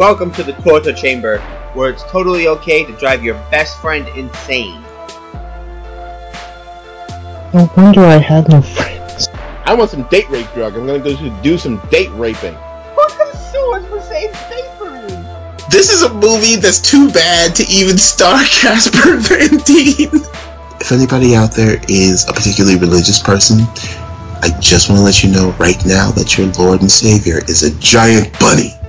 Welcome to the torture chamber, where it's totally okay to drive your best friend insane. No wonder I had no friends. I want some date rape drug. I'm gonna go do some date raping. Who can sue for saying space marine? This is a movie that's too bad to even star Casper Van Dien. If anybody out there is a particularly religious person, I just want to let you know right now that your Lord and Savior is a giant bunny.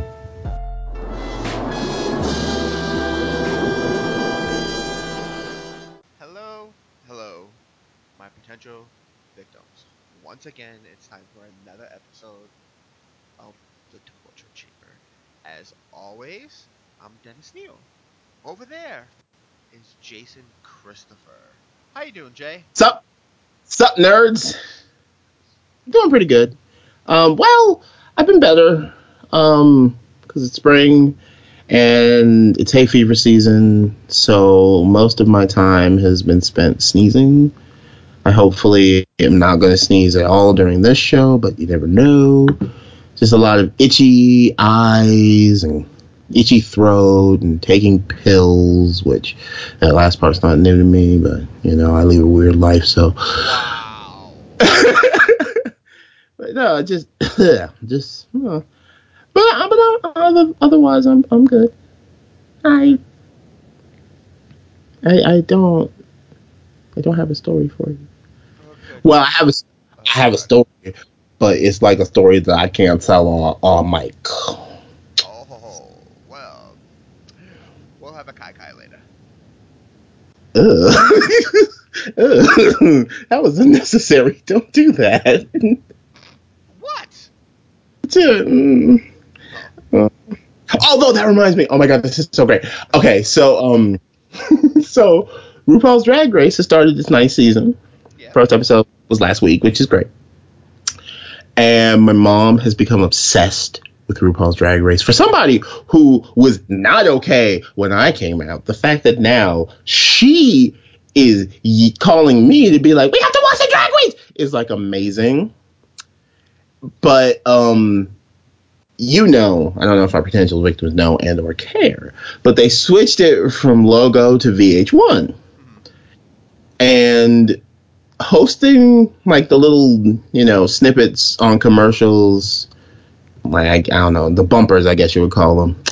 Over there is Jason Christopher. How you doing, Jay? Sup? Sup, nerds? Doing pretty good. Um, well, I've been better. Um, because it's spring and it's hay fever season, so most of my time has been spent sneezing. I hopefully am not going to sneeze at all during this show, but you never know. Just a lot of itchy eyes and itchy throat and taking pills, which that last part's not new to me, but you know, I lead a weird life, so. Wow. but no, just, just, you know. but, uh, but uh, other, otherwise, I'm, I'm good. I, I, I don't, I don't have a story for you. Okay. Well, I have a, I have a story, but it's like a story that I can't tell on, on mic. Oh, well, we'll have a kai kai later. Ugh. Ugh. that was unnecessary. Don't do that. What? Mm. Uh, Although that reminds me, oh my god, this is so great. Okay, so um, so RuPaul's Drag Race has started this ninth season. Yeah. First episode was last week, which is great. And my mom has become obsessed with RuPaul's Drag Race. For somebody who was not okay when I came out, the fact that now she is ye- calling me to be like, we have to watch the Drag Race is like amazing. But um, you know, I don't know if our potential victims know and or care, but they switched it from logo to VH1. And hosting like the little, you know, snippets on commercials, like I, don't know, the bumpers, I guess you would call them,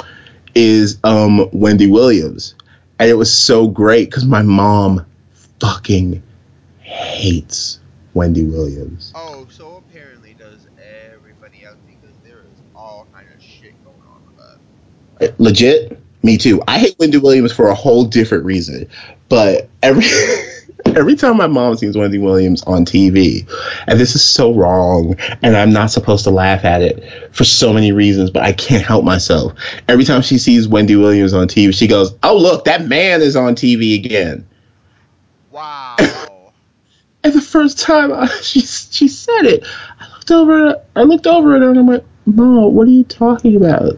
is um Wendy Williams. And it was so great because my mom fucking hates Wendy Williams. Oh, so apparently does everybody else because there is all kind of shit going on with that. legit me too i hate wendy williams for a whole different reason but every every time my mom sees wendy williams on tv and this is so wrong and i'm not supposed to laugh at it for so many reasons but i can't help myself every time she sees wendy williams on tv she goes oh look that man is on tv again Wow. and the first time I, she she said it, I looked over I looked over at her and I went, "Mom, what are you talking about?"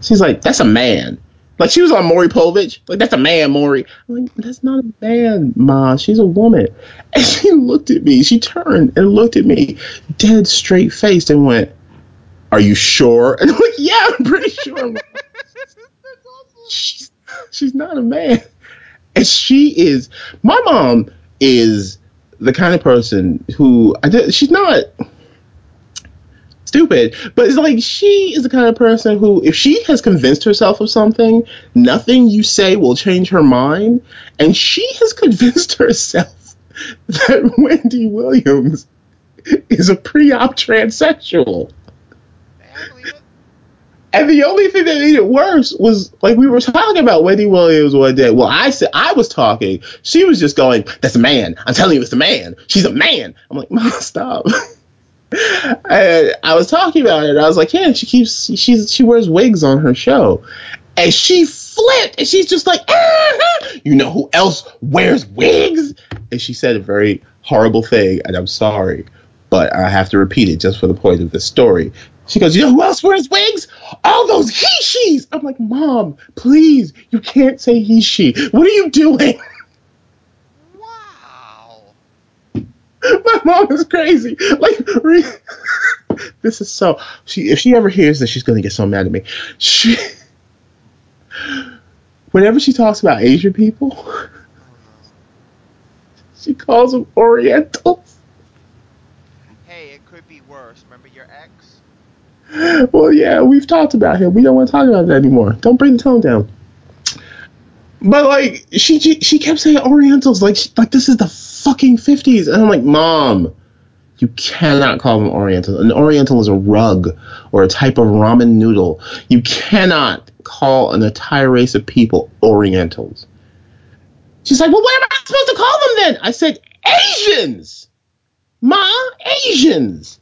She's like, "That's a man." Like she was on Maury Povich. Like that's a man, Maury. I'm like, that's not a man, Ma. She's a woman. And she looked at me. She turned and looked at me, dead straight faced, and went, "Are you sure?" And I'm like, "Yeah, I'm pretty sure." Ma." she's she's not a man. And she is my mom is the kind of person who I did, she's not stupid, but it's like she is the kind of person who if she has convinced herself of something, nothing you say will change her mind, and she has convinced herself that Wendy Williams is a pre-op transsexual. I believe it. And the only thing that made it worse was like we were talking about Wendy Williams one day. Well, I said I was talking. She was just going, "That's a man. I'm telling you, it's a man. She's a man." I'm like, "Mom, stop." and I was talking about it. I was like, "Yeah, she keeps she's she wears wigs on her show," and she flipped, and she's just like, "Ah, "You know who else wears wigs?" And she said a very horrible thing, and I'm sorry, but I have to repeat it just for the point of the story. She goes, You know who else wears wigs? All those he she's. I'm like, Mom, please, you can't say he she. What are you doing? Wow. My mom is crazy. Like, re- this is so. She if she ever hears this, she's gonna get so mad at me. She whenever she talks about Asian people, she calls them Orientals. Hey, it could be worse. Remember your ex? Well, yeah, we've talked about him. We don't want to talk about it anymore. Don't bring the tone down. But like, she she, kept saying Orientals, like like this is the fucking fifties, and I'm like, Mom, you cannot call them Orientals. An Oriental is a rug or a type of ramen noodle. You cannot call an entire race of people Orientals. She's like, well, what am I supposed to call them then? I said, Asians, Ma, Asians.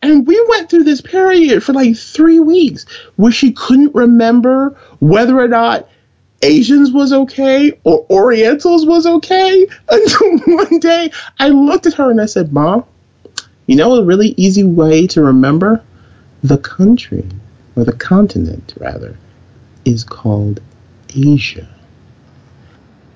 And we went through this period for like three weeks where she couldn't remember whether or not Asians was okay or Orientals was okay until one day I looked at her and I said, Mom, you know a really easy way to remember? The country, or the continent rather, is called Asia.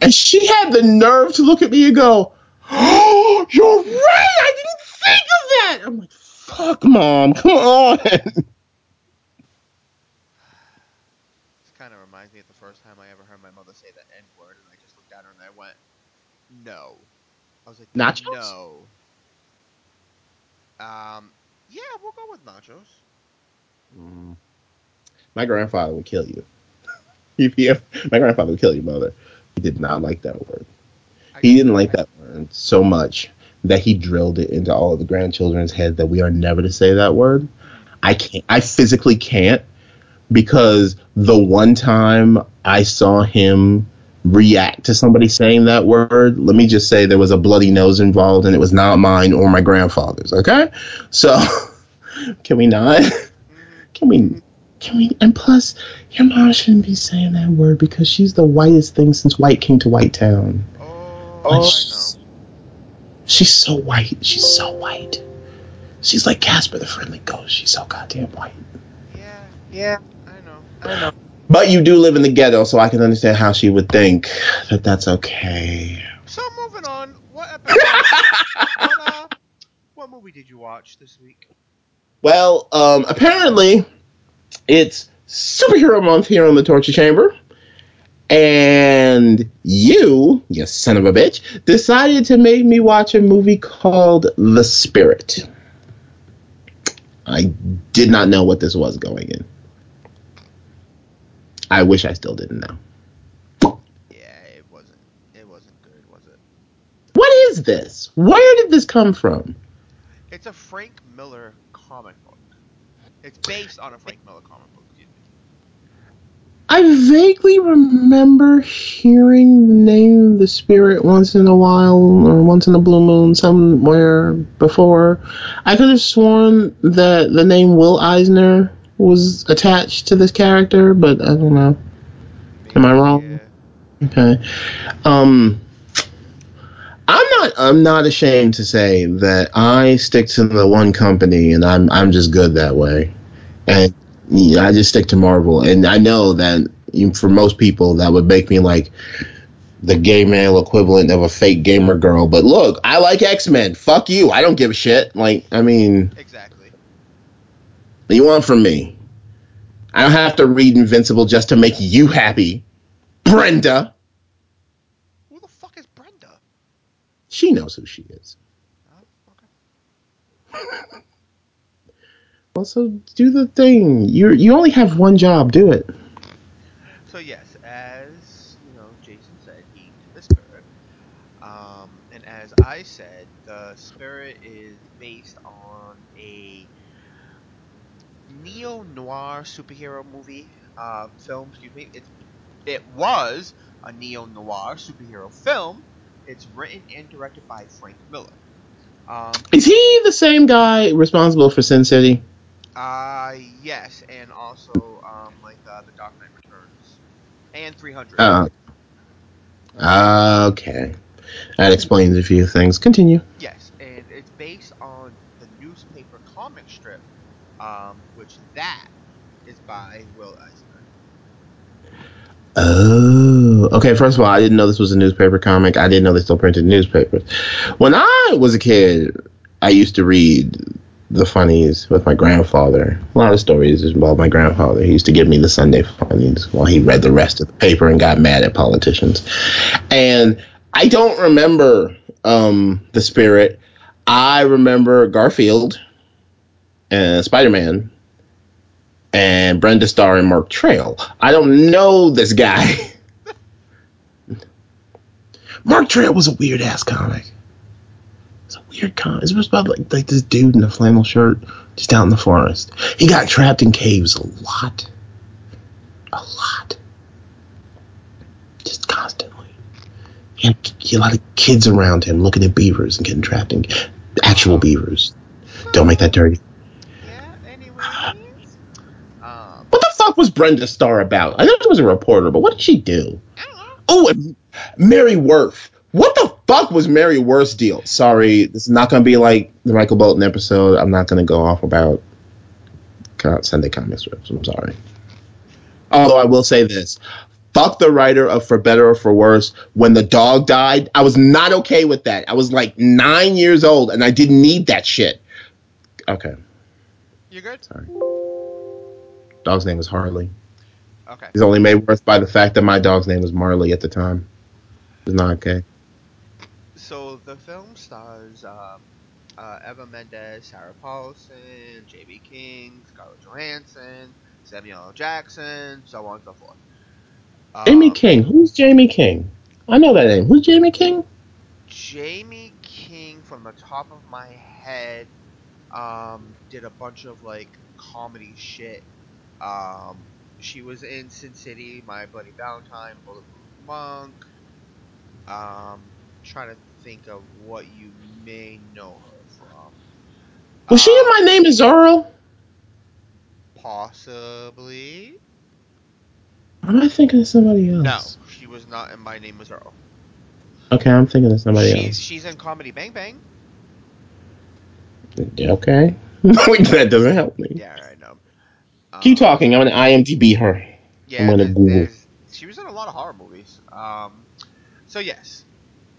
And she had the nerve to look at me and go, Oh, you're right! I didn't think of that! I'm like, fuck, Mom, come on! This kind of reminds me of the first time I ever heard my mother say the N word, and I just looked at her and I went, "No." I was like, Nachos? No. Um. Yeah, we'll go with nachos. Mm. My grandfather would kill you. If my grandfather would kill your mother. He did not like that word. I He didn't like that word so much that he drilled it into all of the grandchildren's head that we are never to say that word. I can't. I physically can't because the one time I saw him react to somebody saying that word, let me just say there was a bloody nose involved, and it was not mine or my grandfather's. Okay, so can we not? Can we? Can we? And plus, your mom shouldn't be saying that word because she's the whitest thing since White came to White Town. Oh, Oh, I she's- know. She's so white. She's so white. She's like Casper the Friendly Ghost. She's so goddamn white. Yeah, yeah, I know. I know. But you do live in the ghetto, so I can understand how she would think that that's okay. So moving on. What episode? what uh? What movie did you watch this week? Well, um, apparently, it's superhero month here on the Torture Chamber. And you, you son of a bitch, decided to make me watch a movie called The Spirit. I did not know what this was going in. I wish I still didn't know. Yeah, it wasn't. It wasn't good, was it? What is this? Where did this come from? It's a Frank Miller comic book. It's based on a Frank Miller comic book. I vaguely remember hearing the name of The Spirit once in a while or once in a blue moon somewhere before. I could have sworn that the name Will Eisner was attached to this character, but I don't know. Am I wrong? Yeah. Okay. Um I'm not I'm not ashamed to say that I stick to the one company and I'm I'm just good that way. And yeah, I just stick to Marvel and I know that for most people that would make me like the gay male equivalent of a fake gamer girl. But look, I like X-Men. Fuck you. I don't give a shit. Like, I mean, Exactly. What do you want from me? I don't have to read Invincible just to make you happy. Brenda. Who the fuck is Brenda? She knows who she is. Oh, okay. Well, so do the thing. You you only have one job. Do it. So yes, as you know, Jason said he the spirit. Um, and as I said, the spirit is based on a neo noir superhero movie, uh, film. Excuse me. It's it was a neo noir superhero film. It's written and directed by Frank Miller. Um, Is he the same guy responsible for Sin City? uh, yes, and also um, like uh, the Dark Knight Returns and 300. Uh, okay. That explains a few things. Continue. Yes, and it's based on the newspaper comic strip, um, which that is by Will Eisner. Oh, okay. First of all, I didn't know this was a newspaper comic. I didn't know they still printed newspapers. When I was a kid, I used to read the funnies with my grandfather. A lot of stories involve my grandfather. He used to give me the Sunday funnies while he read the rest of the paper and got mad at politicians. And I don't remember um, the spirit. I remember Garfield and Spider Man and Brenda Starr and Mark Trail. I don't know this guy. Mark Trail was a weird ass comic. It's a weird comic. It was about like like this dude in a flannel shirt just out in the forest. He got trapped in caves a lot. A lot. Just constantly. He had, a lot of kids around him looking at beavers and getting trapped in actual beavers. Don't make that dirty. Yeah. Anyways. Um. What the fuck was Brenda Starr about? I know she was a reporter, but what did she do? I don't know. Oh, and Mary Worth. What the fuck was Mary Worth's deal? Sorry, this is not going to be like the Michael Bolton episode. I'm not going to go off about Sunday comic strips. I'm sorry. Although I will say this. Fuck the writer of For Better or For Worse. When the dog died, I was not okay with that. I was like nine years old and I didn't need that shit. Okay, You good? sorry. Dog's name was Harley. Okay. He's only made worse by the fact that my dog's name was Marley at the time. It's not okay. So the film stars um, uh, Eva Mendes, Sarah Paulson, Jaime King, Scarlett Johansson, Samuel L. Jackson, so on and so forth. Jamie Um, King. Who's Jaime King? I know that name. Who's Jaime King? Jaime King, from the top of my head, um, did a bunch of like comedy shit. Um, she was in Sin City, My Bloody Valentine, Bulletproof Monk. Um, trying to think of what you may know her from. Was she in My Name is Earl? Possibly. Or am I thinking of somebody else? No, she was not in My Name Was Earl. Okay, I'm thinking of somebody she's else. she's in Comedy Bang Bang. Okay. that doesn't help me. Yeah, I know. Keep talking. I'm going to IMDb her. Yeah, I'm gonna Google. there's- she was in a lot of horror movies. Um, so yes,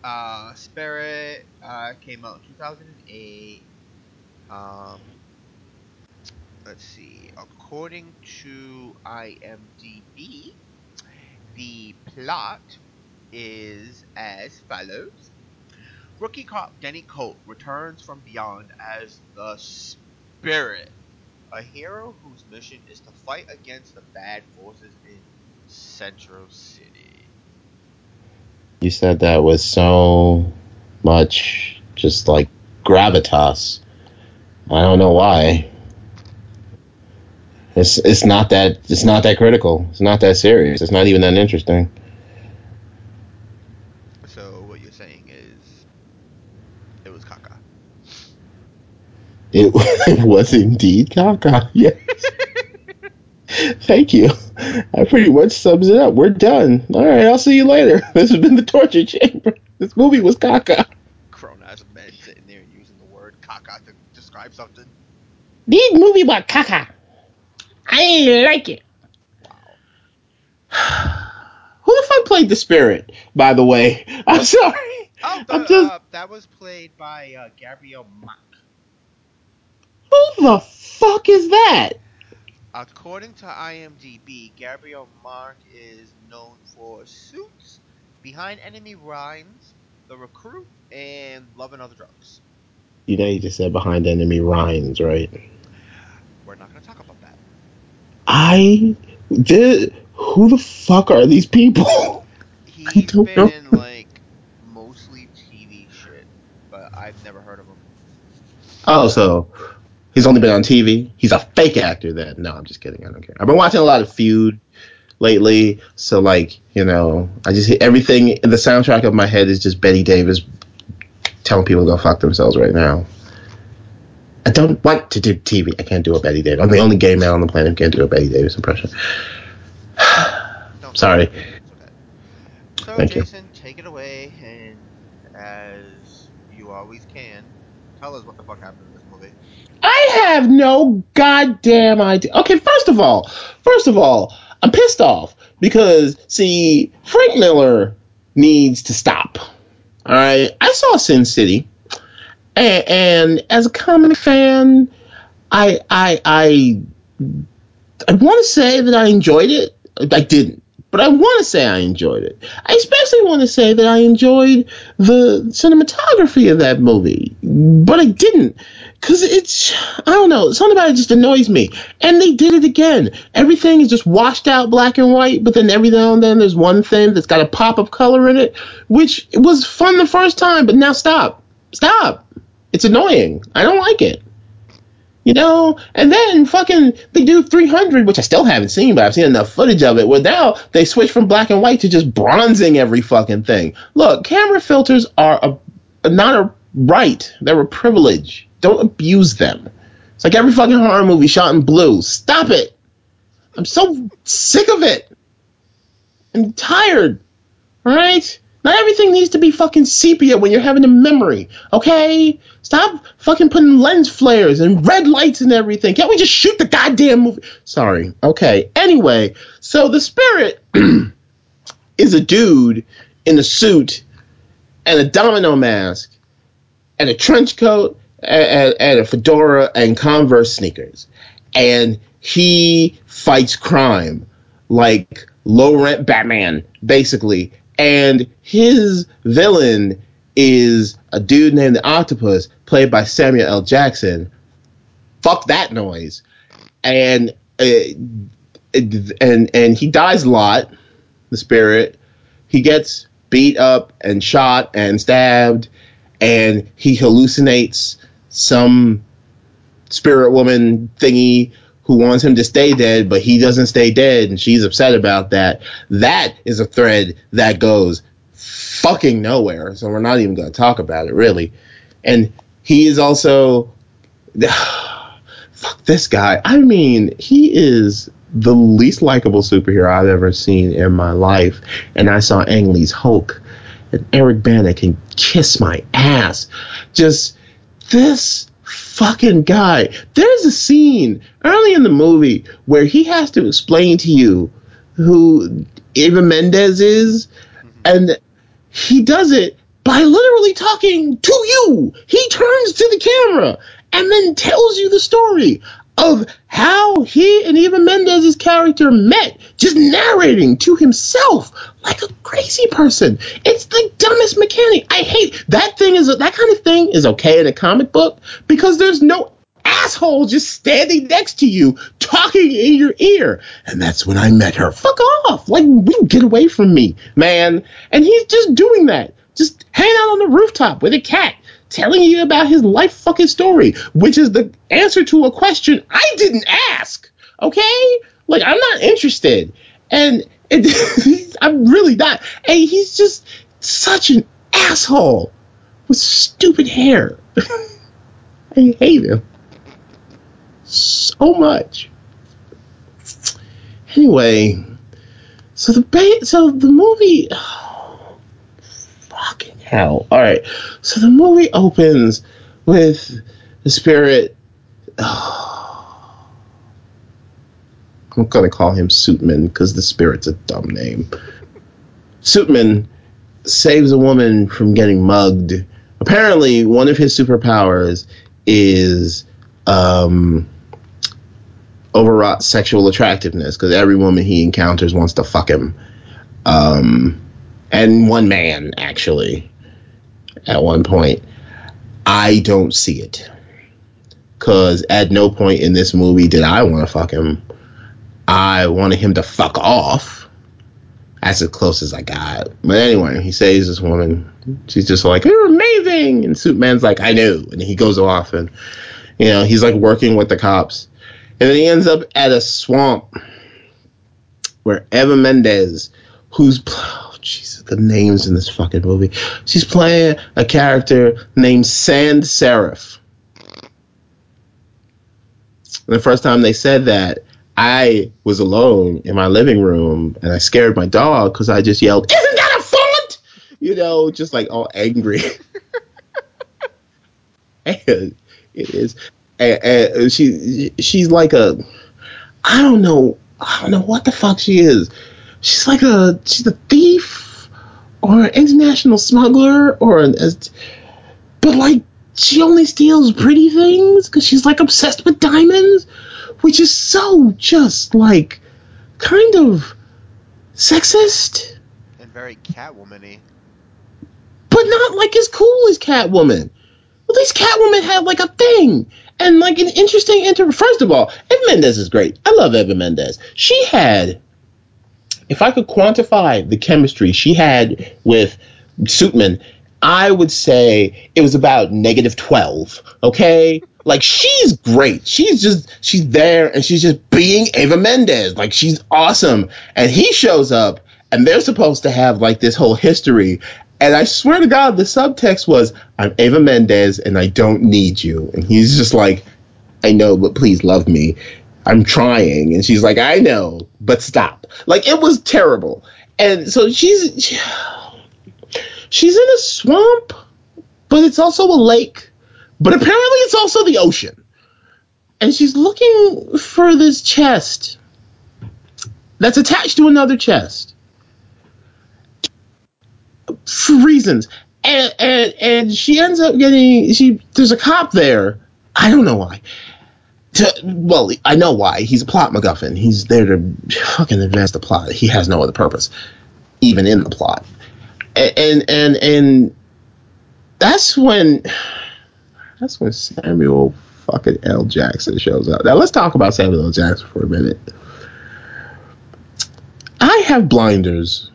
uh, Spirit uh, came out in 2008. Um, let's see. According to IMDb, the plot is as follows. Rookie cop Denny Colt returns from beyond as the Spirit, a hero whose mission is to fight against the bad forces in Central City. You said that with so much just like gravitas. I don't know why. It's it's not that it's not that critical. It's not that serious. It's not even that interesting. So what you're saying is it was caca. It, it was indeed caca. Yes. Thank you. That pretty much sums it up. We're done. All right, I'll see you later. This has been the torture chamber. This movie was caca. Crone as a man sitting there using the word caca to describe something. This movie was caca. I ain't like it. Wow. Who the fuck played the spirit? By the way, I'm sorry. Oh, the, I'm just uh, that was played by uh, Gabriel Macht. Who the fuck is that? According to IMDb, Gabriel Macht is known for Suits, Behind Enemy Lines, The Recruit, and Love and Other Drugs. You know, you just said behind enemy rhymes, right? We're not going to talk about that. I did. Who the fuck are these people? He's don't been know. in like mostly TV shit, but I've never heard of him. Oh, so he's only been on TV. He's a fake actor. Then no, I'm just kidding. I don't care. I've been watching a lot of Feud lately, so like you know, I just hear everything in the soundtrack of my head is just Bette Davis telling people to go fuck themselves right now. I don't want to do TV. I can't do a Bette Davis. I'm the only gay man on the planet who can't do a Bette Davis impression. Sorry. So, Thank you. Jason, take it away, and as you always can, tell us what the fuck happened in this movie. I have no goddamn idea. Okay, first of all, first of all, I'm pissed off because see, Frank Miller needs to stop. All right, I saw Sin City, and, and as a comic fan, I I I I want to say that I enjoyed it. I didn't, but I want to say I enjoyed it. I especially want to say that I enjoyed the cinematography of that movie, but I didn't because it's I don't know something about it just annoys me. And they did it again. Everything is just washed out black and white, but then every now and then there's one thing that's got a pop of color in it, which was fun the first time, but now stop, stop. It's annoying. I don't like it. You know, and then fucking they do 300, which I still haven't seen, but I've seen enough footage of it. Where now they switch from black and white to just bronzing every fucking thing. Look, camera filters are a, not a right; they're a privilege. Don't abuse them. It's like every fucking horror movie shot in blue. Stop it! I'm so sick of it. I'm tired. All right. Not everything needs to be fucking sepia when you're having a memory, okay? Stop fucking putting lens flares and red lights and everything. Can't we just shoot the goddamn movie? Sorry. Okay. Anyway, so the spirit is a dude in a suit and a domino mask and a trench coat and, a fedora and Converse sneakers. And he fights crime like low rent Batman, basically and his villain is a dude named the Octopus, played by Samuel L. Jackson. Fuck that noise, and uh, and and he dies a lot. The spirit, he gets beat up and shot and stabbed, and he hallucinates some spirit woman thingy who wants him to stay dead, but he doesn't stay dead, and she's upset about that. That is a thread that goes fucking nowhere. So we're not even going to talk about it, really. And he is also. fuck this guy. I mean, he is the least likable superhero I've ever seen in my life. And I saw Ang Lee's Hulk. And Eric Bana can kiss my ass. Just this fucking guy. There's a scene early in the movie where he has to explain to you who Eva Mendes is, mm-hmm. and he does it by literally talking to you. He turns to the camera and then tells you the story of how he and Eva Mendes' character met, just narrating to himself like a crazy person. It's the dumbest mechanic. I hate that thing is that kind of thing is okay in a comic book because there's no asshole just standing next to you talking in your ear. And that's when I met her. Fuck off. Like, we get away from me, man. And he's just doing that. Just hanging out on the rooftop with a cat telling you about his life fucking story, which is the answer to a question I didn't ask. Okay? Like, I'm not interested. And it, I'm really not. And he's just such an asshole with stupid hair. I hate him so much. Anyway, so the ba- so the movie. Oh, fucking hell! All right, so the movie opens with the spirit. Oh, I'm gonna call him Suitman because the spirit's a dumb name. Suitman saves a woman from getting mugged. Apparently, one of his superpowers is um, overwrought sexual attractiveness because every woman he encounters wants to fuck him. Um, and one man, actually, at one point. I don't see it. Because at no point in this movie did I want to fuck him. I wanted him to fuck off. That's as close as I got. But anyway, he saves this woman. She's just like, You're amazing. And Superman's like, I knew. And he goes off and, you know, he's like working with the cops. And then he ends up at a swamp where Eva Mendes, who's Jesus, the names in this fucking movie, she's playing a character named Sand Saref. And the first time they said that, I was alone in my living room and I scared my dog because I just yelled, "Isn't that a font?" You know, just like all angry. and it is and, and she she's like a I don't know I don't know what the fuck she is. She's like a she's a thief or an international smuggler or an but like she only steals pretty things because she's like obsessed with diamonds, which is so just like kind of sexist, And very Catwoman-y. but not like as cool as Catwoman. At least Catwoman had like a thing and like an interesting inter. First of all, Eva Mendes is great. I love Eva Mendes. She had, if I could quantify the chemistry she had with Suitman, I would say it was about negative 12. Okay? Like, she's great. She's just, she's there and she's just being Ava Mendes. Like, she's awesome. And he shows up and they're supposed to have like this whole history. And I swear to God, the subtext was, I'm Ava Mendes and I don't need you. And he's just like, I know, but please love me. I'm trying. And she's like, I know, but stop. Like, it was terrible. And so she's. She, she's in a swamp, but it's also a lake. But apparently, it's also the ocean. And she's looking for this chest that's attached to another chest for reasons. And, and and she ends up getting she there's a cop there. I don't know why. To, well, I know why. He's a plot MacGuffin. He's there to fucking advance the plot. He has no other purpose, even in the plot and and and that's when that's when Samuel fucking L. Jackson shows up. Now let's talk about Samuel L. Jackson for a minute. I have blinders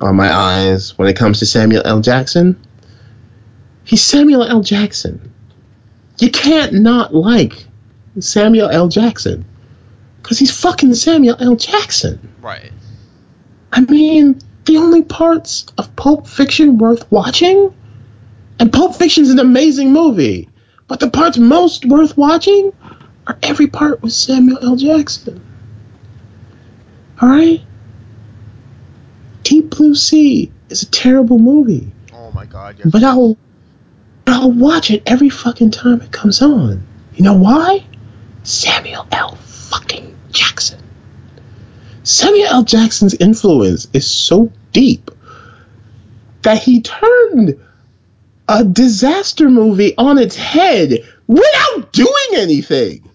on my eyes when it comes to Samuel L. Jackson. He's Samuel L. Jackson. You can't not like Samuel L. Jackson because he's fucking Samuel L. Jackson. Right. I mean, the only parts of Pulp Fiction worth watching, and Pulp Fiction's an amazing movie, but the parts most worth watching are every part with Samuel L. Jackson. Alright? Deep Blue Sea is a terrible movie, Oh my god, yes. but I'll, I'll watch it every fucking time it comes on. You know why? Samuel L. fucking Jackson. Samuel L. Jackson's influence is so deep that he turned a disaster movie on its head without doing anything.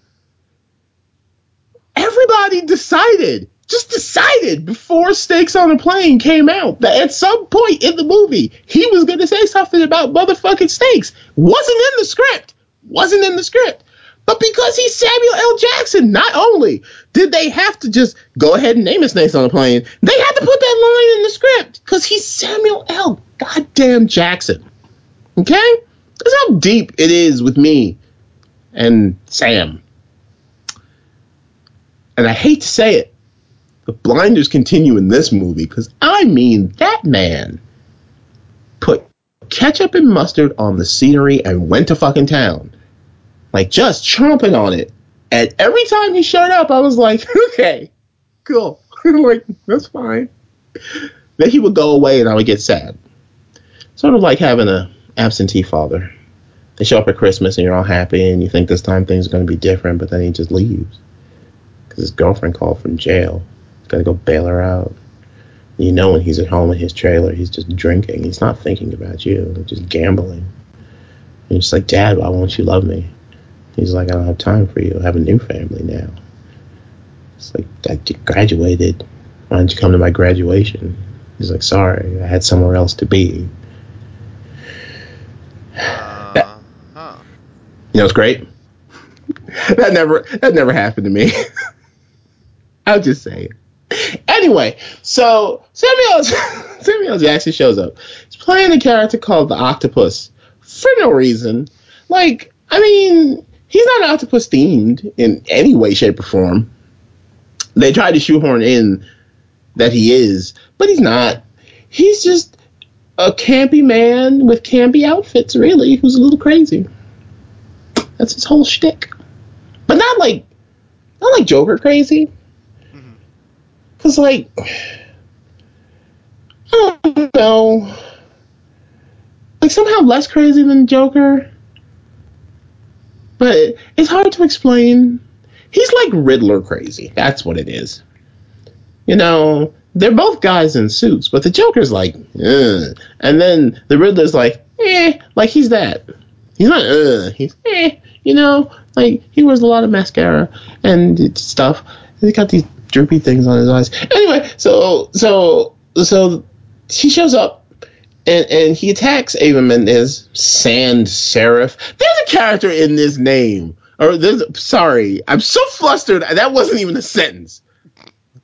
Everybody decided, just decided before Snakes on a Plane came out that at some point in the movie he was going to say something about motherfucking stakes. Wasn't in the script. Wasn't in the script. But because he's Samuel L. Jackson, not only did they have to just go ahead and name his snakes on the plane, they had to put that line in the script because he's Samuel L. Goddamn Jackson. Okay? That's how deep it is with me and Sam. And I hate to say it, the blinders continue in this movie because I mean, that man put ketchup and mustard on the scenery and went to fucking town like just chomping on it. And every time he showed up, I was like, okay, cool. like, that's fine. Then he would go away and I would get sad. Sort of like having a absentee father. They show up at Christmas and you're all happy and you think this time things are going to be different, but then he just leaves. Because his girlfriend called from jail. He's got to go bail her out. You know when he's at home in his trailer, he's just drinking. He's not thinking about you. He's just gambling. And you're just like, Dad, why won't you love me? He's like, I don't have time for you. I have a new family now. It's like, I graduated. Why didn't you come to my graduation? He's like, sorry, I had somewhere else to be. Uh, huh. You know, it's great. that never, that never happened to me. I'll just say it. Anyway, so Samuel Samuel Jackson shows up. He's playing a character called the Octopus for no reason. Like, I mean, he's not octopus themed in any way, shape, or form. They tried to shoehorn in that he is, but he's not. He's just a campy man with campy outfits, really, who's a little crazy. That's his whole shtick. But not like, not like Joker crazy. Mhm. Cause like, I don't know, like somehow less crazy than Joker. But it's hard to explain. He's like Riddler crazy. That's what it is. You know, they're both guys in suits, but the Joker's like, Ugh. and then the Riddler's like, eh, like he's that. He's not. Uh, he's eh. You know, like he wears a lot of mascara and stuff. He's got these droopy things on his eyes. Anyway, so so so he shows up and and he attacks Ava Mendes, Sand Saref. There's a character in this name. Or there's sorry, I'm so flustered. That wasn't even a sentence.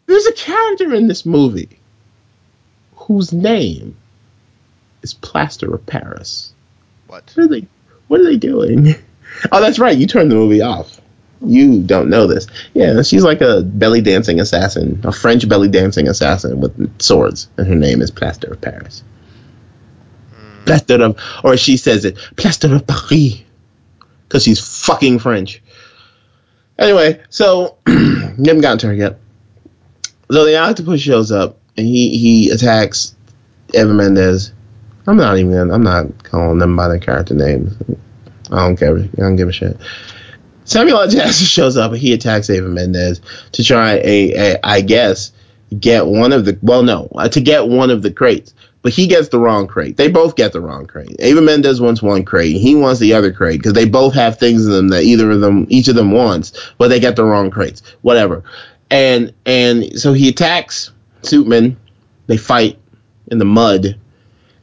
There's a character in this movie whose name is Plaster of Paris. What? What are they? What are they doing? Oh, that's right. You turned the movie off. You don't know this. Yeah, she's like a belly dancing assassin, a French belly dancing assassin with swords, and her name is Plaster of Paris. Plaster of, or she says it, Plaster of Paris, because she's fucking French. Anyway, so you haven't gotten to her yet. So the octopus shows up and he he attacks Eva Mendes. I'm not even. I'm not calling them by their character names. I don't care. I don't give a shit. Samuel L. Jackson shows up and he attacks Ava Mendes to try a, a I guess get one of the well no uh, to get one of the crates but he gets the wrong crate. They both get the wrong crate. Ava Mendes wants one crate. He wants the other crate because they both have things in them that either of them each of them wants but they get the wrong crates. Whatever. And and so he attacks Suitman they fight in the mud.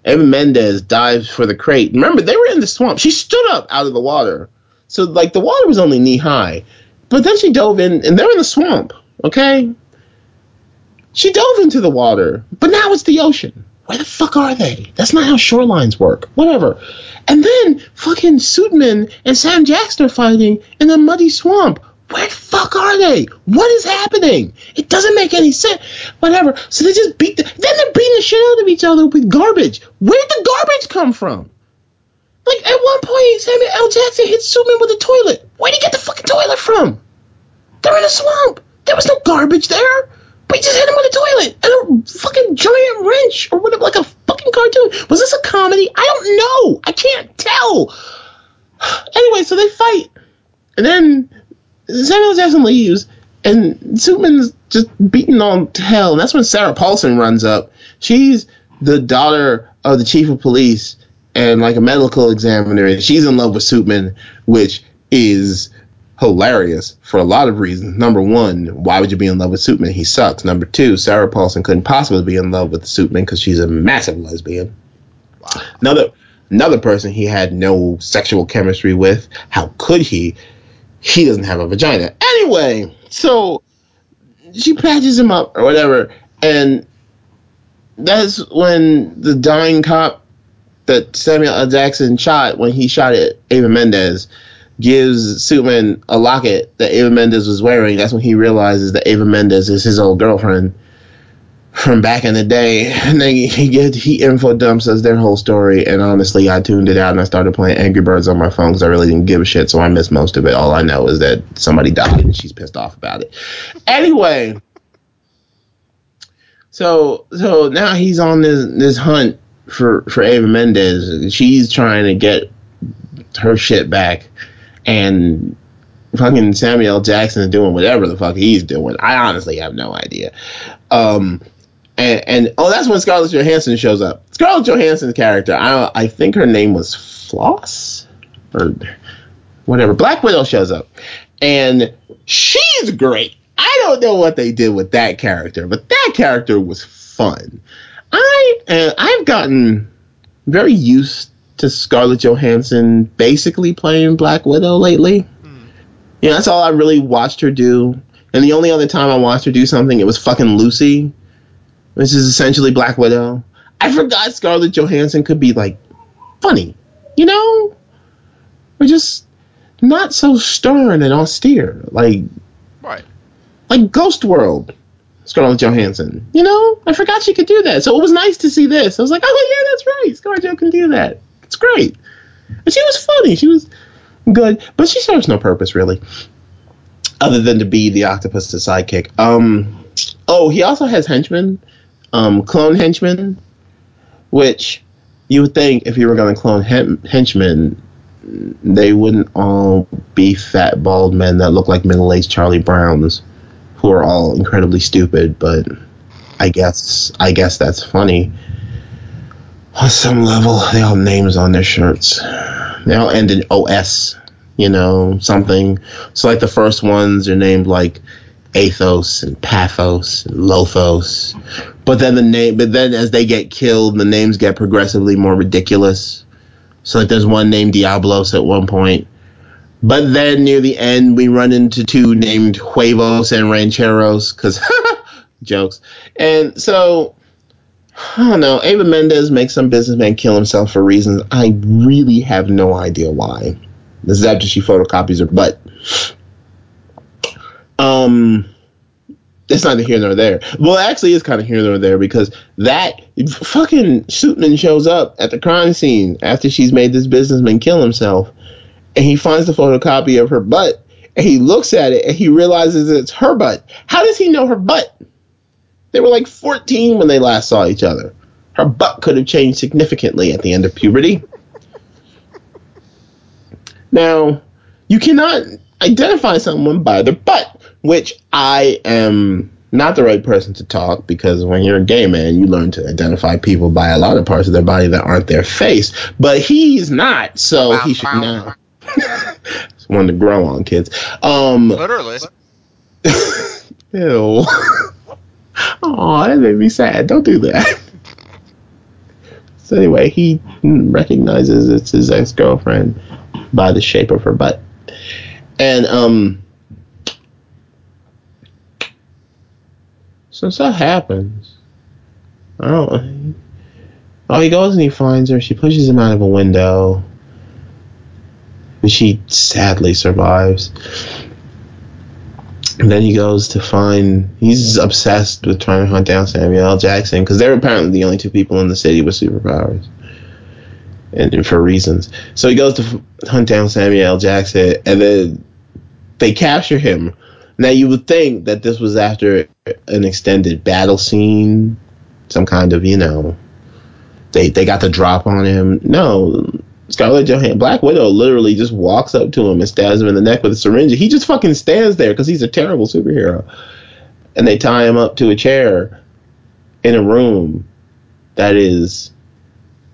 Ava Mendes dives for the crate. Remember they were in the swamp. She stood up out of the water. So like the water was only knee high. But then she dove in and they're in the swamp okay? She dove into the water, but now it's the ocean. Where the fuck are they? That's not how shorelines work. Whatever. And then fucking Suitman and Sam Jackson are fighting in a muddy swamp. Where the fuck are they? What is happening? It doesn't make any sense. Whatever. So they just beat the, then they're beating the shit out of each other with garbage. Where'd the garbage come from? Like at one point, Samuel L. Jackson hits Suitman with a toilet. Where'd he get the fucking toilet from? They're in a swamp. There was no garbage there. But he just hit him with a toilet and a fucking giant wrench or whatever, like a fucking cartoon. Was this a comedy? I don't know. I can't tell. Anyway, so they fight, and then Samuel. Jackson leaves, and Suitman's just beaten on to hell. And that's when Sarah Paulson runs up. She's the daughter of the chief of police and like a medical examiner, and she's in love with Suitman, which is hilarious for a lot of reasons. Number one, why would you be in love with Suitman? He sucks. Number two, Sarah Paulson couldn't possibly be in love with Suitman because she's a massive lesbian. Another another person he had no sexual chemistry with. How could he? He doesn't have a vagina. Anyway, so she patches him up or whatever, and that's when the dying cop that Samuel L. Jackson shot when he shot at Ava Mendes gives Suitman a locket that Ava Mendes was wearing. That's when he realizes that Ava Mendes is his old girlfriend from back in the day. And then he he info dumps us their whole story. And honestly, I tuned it out and I started playing Angry Birds on my phone because I really didn't give a shit. So I missed most of it. All I know is that somebody died and she's pissed off about it. Anyway. So so now he's on this this hunt for for Ava Mendes. She's trying to get her shit back and fucking Samuel. Jackson is doing whatever the fuck he's doing. I honestly have no idea. Um, and, and oh, that's when Scarlett Johansson shows up. Scarlett Johansson's character, I I think her name was Floss or whatever. Black Widow shows up, and she's great. I don't know what they did with that character, but that character was fun. I uh, I've gotten very used to Scarlett Johansson basically playing Black Widow lately. Hmm. Yeah, that's all I really watched her do. And the only other time I watched her do something, it was fucking Lucy, which is essentially Black Widow. I forgot Scarlett Johansson could be like funny, you know, or just not so stern and austere, like Right. like Ghost World. Scarlett Johansson, you know, I forgot she could do that. So it was nice to see this. I was like, oh yeah, that's right, Scarlett Jo can do that. It's great. And she was funny. She was good, but she serves no purpose really, other than to be the octopus's sidekick. Um, oh, he also has henchmen, um, clone henchmen, which you would think if you were going to clone hem- henchmen, they wouldn't all be fat bald men that look like middle-aged Charlie Browns, who are all incredibly stupid. But I guess I guess that's funny. On some level, they all have names on their shirts. they all end in OS, you know, something. So like the first ones are named like Athos and Pathos and Lothos. But then the name but then as they get killed, the names get progressively more ridiculous. So like there's one named Diablos at one point. But then near the end we run into two named Huevos and Rancheros cuz jokes. And so I don't know. Ava Mendes makes some businessman kill himself for reasons I really have no idea why. This is after she photocopies her butt. Um, it's neither here nor there. Well, actually is kind of here nor there because that fucking Suitman shows up at the crime scene after she's made this businessman kill himself, and he finds the photocopy of her butt, and he looks at it and he realizes it's her butt. How does he know her butt? They were like 14 when they last saw each other. Her butt could have changed significantly at the end of puberty. Now, you cannot identify someone by their butt, which I am not the right person to talk because when you're a gay man, you learn to identify people by a lot of parts of their body that aren't their face. But he's not, so he should not. it's one to grow on, kids. Um, Literally. ew. Oh, that made me sad. Don't do that. So anyway, he recognizes it's his ex girlfriend by the shape of her butt, and um, Since that happens. I don't. Oh, he goes and he finds her. She pushes him out of a window. But she sadly survives. And then he goes to find. He's obsessed with trying to hunt down Samuel L. Jackson because they're apparently the only two people in the city with superpowers, and, and for reasons. So he goes to f- hunt down Samuel L. Jackson, and then they capture him. Now you would think that this was after an extended battle scene, some kind of you know. They they got the drop on him. No, Scarlett Johansson, Black Widow, literally just walks up to him and stabs him in the neck with a syringe. He just fucking stands there because he's a terrible superhero. And they tie him up to a chair in a room that is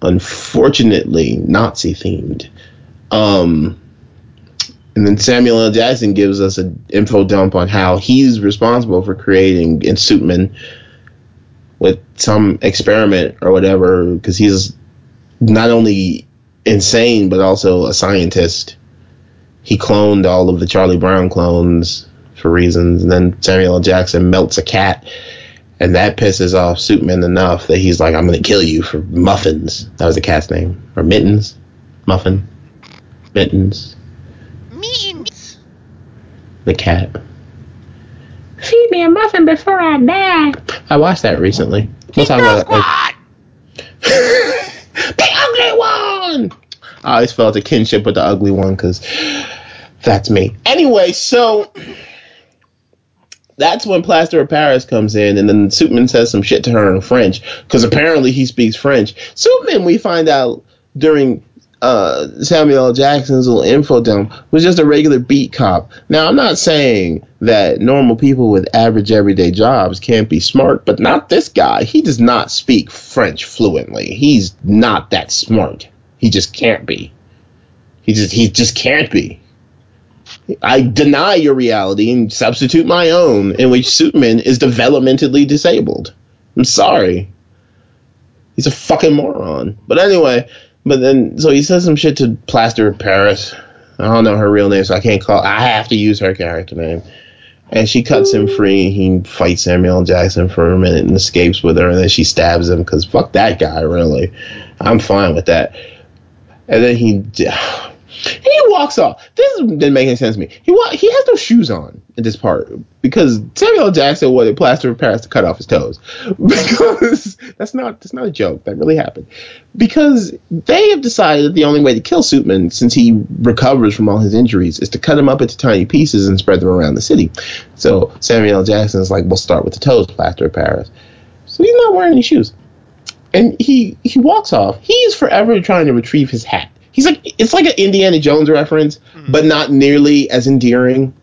unfortunately Nazi themed. Um, and then Samuel L. Jackson gives us an info dump on how he's responsible for creating in with some experiment or whatever because he's not only insane but also a scientist. He cloned all of the Charlie Brown clones for reasons, and then Samuel L. Jackson melts a cat, and that pisses off Suitman enough that he's like, "I'm gonna kill you for muffins." That was the cat's name, or mittens, muffin, mittens, Means. the cat. Feed me a muffin before I die. I watched that recently. We'll talk about that later. the ugly one. I always felt a kinship with the ugly one because that's me. Anyway, so that's when Plaster of Paris comes in, and then Superman says some shit to her in French because apparently he speaks French. Superman, we find out during uh, Samuel L. Jackson's little info dump was just a regular beat cop. Now, I'm not saying that normal people with average everyday jobs can't be smart, but not this guy. He does not speak French fluently. He's not that smart. He just can't be. He just he just can't be. I deny your reality and substitute my own, in which Superman is developmentally disabled. I'm sorry. He's a fucking moron. But anyway, but then so he says some shit to Plaster Paris. I don't know her real name, so I can't call. I have to use her character name. And she cuts him free. He fights Samuel Jackson for a minute and escapes with her, and then she stabs him because fuck that guy. Really, I'm fine with that. And then he he walks off. This didn't make any sense to me. He wa- he has no shoes on in this part because Samuel Jackson Jackson wanted plaster of Paris to cut off his toes. Because that's not that's not a joke. That really happened. Because they have decided that the only way to kill Suitman, since he recovers from all his injuries, is to cut him up into tiny pieces and spread them around the city. So Samuel Jackson is like, we'll start with the toes, plaster of Paris. So he's not wearing any shoes and he he walks off. He is forever trying to retrieve his hat. He's like it's like an Indiana Jones reference, hmm. but not nearly as endearing.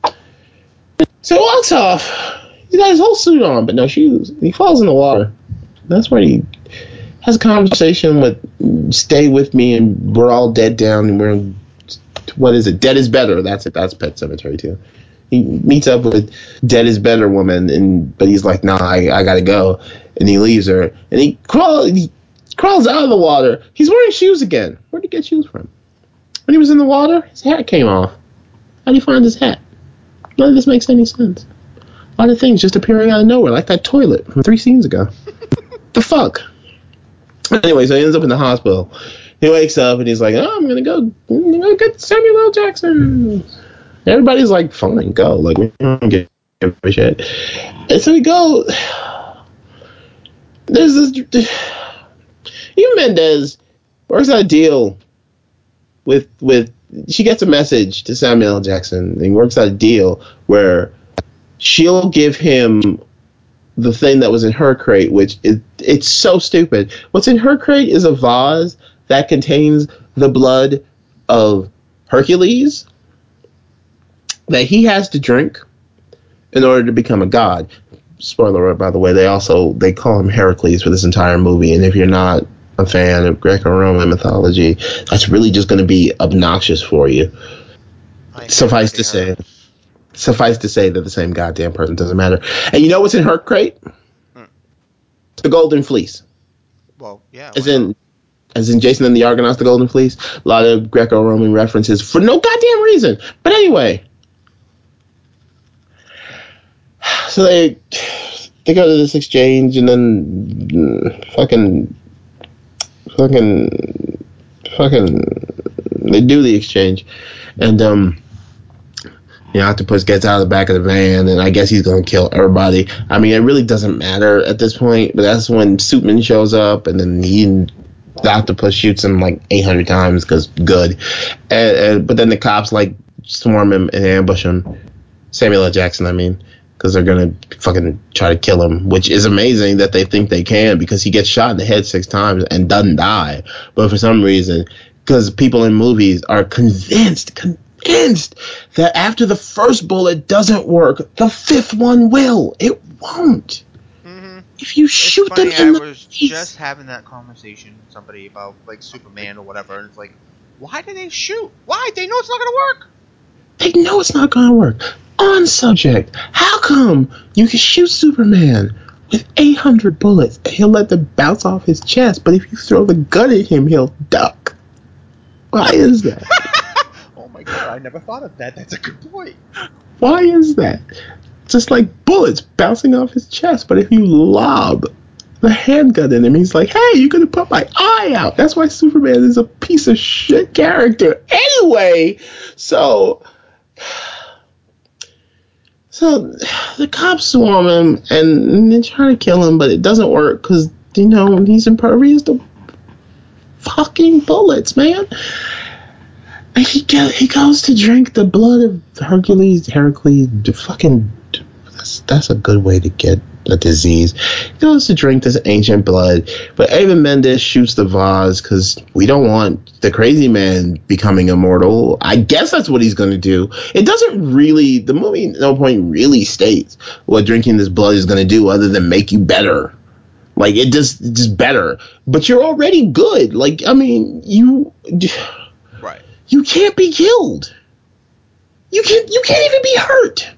So he walks off. He's got his whole suit on, but no shoes. He falls in the water. That's where he has a conversation with "Stay with me" and we're all dead down and we're what is it? Dead is better. That's it. That's Pet Sematary too. He meets up with Dead is better woman, and but he's like, nah, I, I gotta go, and he leaves her, and he crawls he crawls out of the water. He's wearing shoes again. Where'd he get shoes from? When he was in the water, his hat came off. How'd he find his hat? None of this makes any sense. A lot of things just appearing out of nowhere, like that toilet from three scenes ago. the fuck? Anyway, so he ends up in the hospital. He wakes up and he's like, "Oh, I'm gonna go, I'm gonna get Samuel L. Jackson." Everybody's like, "Fine, go." Like we don't give a shit. And so we go. There's this. Even Mendes works out a deal with with. She gets a message to Samuel L. Jackson. And works out a deal where she'll give him the thing that was in her crate, which is it's so stupid. What's in her crate is a vase that contains the blood of Hercules that he has to drink in order to become a god. Spoiler alert, by the way, they also they call him Heracles for this entire movie, and if you're not a fan of Greco-Roman mythology, that's really just going to be obnoxious for you. Suffice to say, suffice to say that the same goddamn person doesn't matter. And you know what's in her crate? Hmm. The golden fleece. Well, yeah. As why in, as in Jason and the Argonauts, the Golden Fleece. A lot of Greco-Roman references for no goddamn reason. But anyway, so they they go to this exchange and then mm, fucking fucking fucking they do the exchange and um. You know, Octopus gets out of the back of the van, and I guess he's gonna kill everybody. I mean, it really doesn't matter at this point. But that's when Suitman shows up, and then he and the octopus shoots him like 800 times because good. And, and but then the cops like swarm him and ambush him. Samuel L. Jackson, I mean, because they're gonna fucking try to kill him, which is amazing that they think they can because he gets shot in the head six times and doesn't die. But for some reason, because people in movies are convinced, convinced that after the first bullet doesn't work, the fifth one will. It won't. hmm If you It's shoot funny, them in I the was face, just having that conversation with somebody about like Superman or whatever, and it's like, why do they shoot? Why? They know it's not gonna work. They know it's not gonna work. On subject, how come you can shoot Superman with 800 bullets and he'll let them bounce off his chest, but if you throw the gun at him, he'll duck? Why is that? Oh my god, I never thought of that. That's a good point. Why is that? Just like bullets bouncing off his chest, but if you lob the handgun at him, he's like, hey, you're gonna put my eye out. That's why Superman is a piece of shit character. Anyway, so so the cops swarm him and they try to kill him, but it doesn't work because you know he's impervious to fucking bullets, man. And he go, he goes to drink the blood of Hercules, Heracles, the fucking. That's that's a good way to get a disease. He goes to drink this ancient blood, but Ava Mendes shoots the vase because we don't want the crazy man becoming immortal. I guess that's what he's going to do. It doesn't really. The movie, no point, really states what drinking this blood is going to do, other than make you better. Like it just it's just better. But you're already good. Like I mean, you Right. you can't be killed. You can't you can't even be hurt.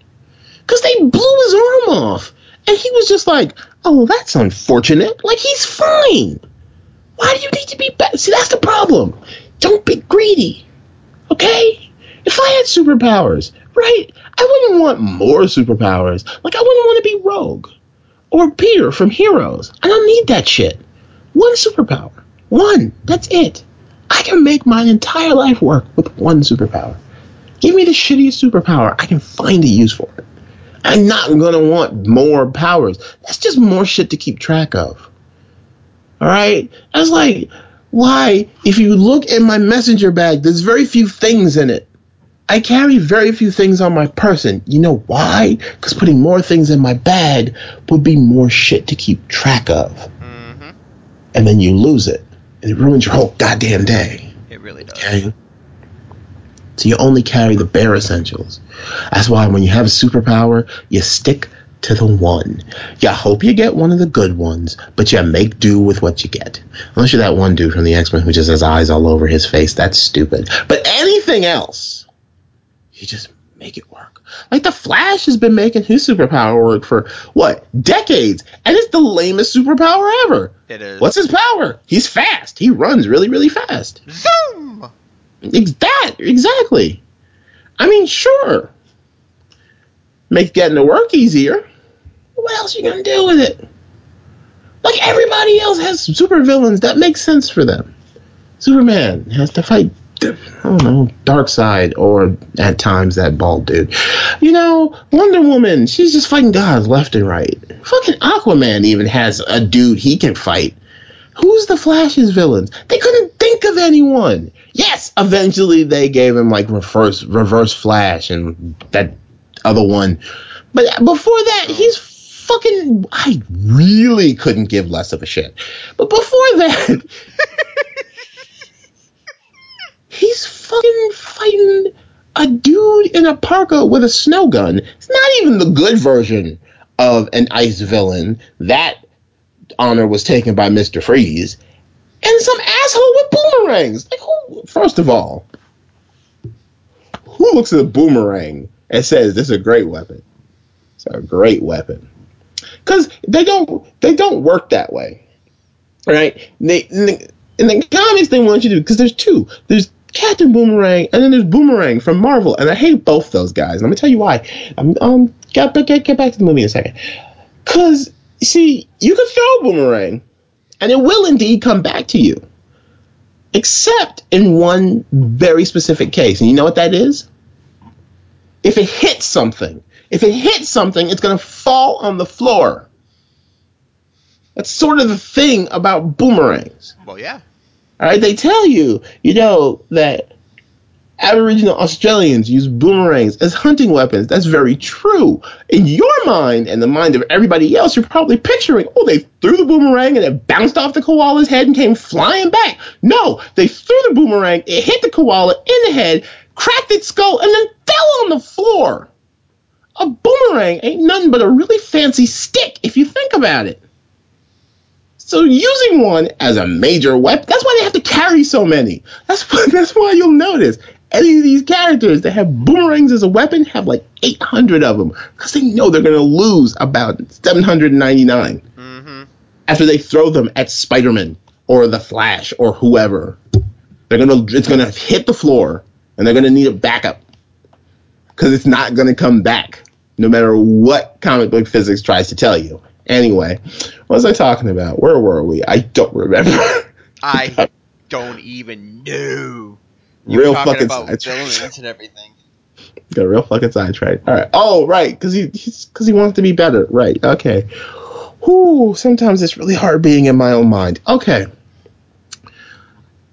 Cause they blew his arm off. And he was just like, oh, that's unfortunate. Like he's fine. Why do you need to be better? See, that's the problem. Don't be greedy. Okay? If I had superpowers, right, I wouldn't want more superpowers. Like I wouldn't want to be Rogue or Peter from Heroes. I don't need that shit. One superpower. One. That's it. I can make my entire life work with one superpower. Give me the shittiest superpower. I can find a use for it. I'm not gonna want more powers. That's just more shit to keep track of. Alright? That's like why, if you look in my messenger bag, there's very few things in it. I carry very few things on my person. You know why? Because putting more things in my bag would be more shit to keep track of. Mm-hmm. And then you lose it. And it ruins your whole goddamn day. It really does. Okay? So you only carry the bare essentials. That's why when you have a superpower, you stick to the one. You hope you get one of the good ones, but you make do with what you get. Unless you're that one dude from the X Men who just has eyes all over his face. That's stupid. But anything else, you just make it work. Like the Flash has been making his superpower work for what decades, and it's the lamest superpower ever. It is. What's his power? He's fast. He runs really, really fast. Zoom? That exactly. I mean, sure, make getting to work easier. What else are you gonna do with it? Like everybody else has supervillains. That makes sense for them. Superman has to fight. I don't know, Darkseid, or at times that bald dude. You know, Wonder Woman, she's just fighting gods left and right. Fucking Aquaman even has a dude he can fight. Who's the Flash's villains? They couldn't think of anyone. Yes, eventually they gave him like reverse reverse Flash and that other one. But before that, he's fucking I really couldn't give less of a shit. But before that, he's fucking fighting a dude in a parka with a snow gun. It's not even the good version of an ice villain. That honor was taken by Mr. Freeze. And some asshole with boomerangs. Like who first of all, who looks at a boomerang and says this is a great weapon? It's a great weapon. Cause they don't they don't work that way. Right? In the, the comics they want you to because there's two. There's Captain Boomerang and then there's Boomerang from Marvel, and I hate both those guys. Let me tell you why. I'm um get get, get back to the movie in a second. Cause see, you can throw a boomerang, and it will indeed come back to you. Except in one very specific case. And you know what that is? If it hits something, if it hits something, it's going to fall on the floor. That's sort of the thing about boomerangs. Well, yeah. All right, they tell you, you know, that Aboriginal Australians use boomerangs as hunting weapons. That's very true. In your mind and the mind of everybody else, you're probably picturing, oh, they threw the boomerang and it bounced off the koala's head and came flying back. No, they threw the boomerang, it hit the koala in the head, cracked its skull, and then fell on the floor. A boomerang ain't nothing but a really fancy stick if you think about it. So using one as a major weapon, that's why they have to carry so many. That's why, that's why you'll notice any of these characters that have boomerangs as a weapon have like 800 of them because they know they're going to lose about 799 Mm-hmm. after they throw them at Spider-Man or the Flash or whoever. They're gonna it's gonna hit the floor and they're gonna need a backup because it's not gonna come back no matter what comic book physics tries to tell you. Anyway, what was I talking about? Where were we? I don't remember. I don't even know. Real Talking fucking about sidetrack. villains and everything. Got real fucking sidetracked. All right. Oh, right, because he because he wants to be better. Right. Okay. Whew, sometimes it's really hard being in my own mind. Okay.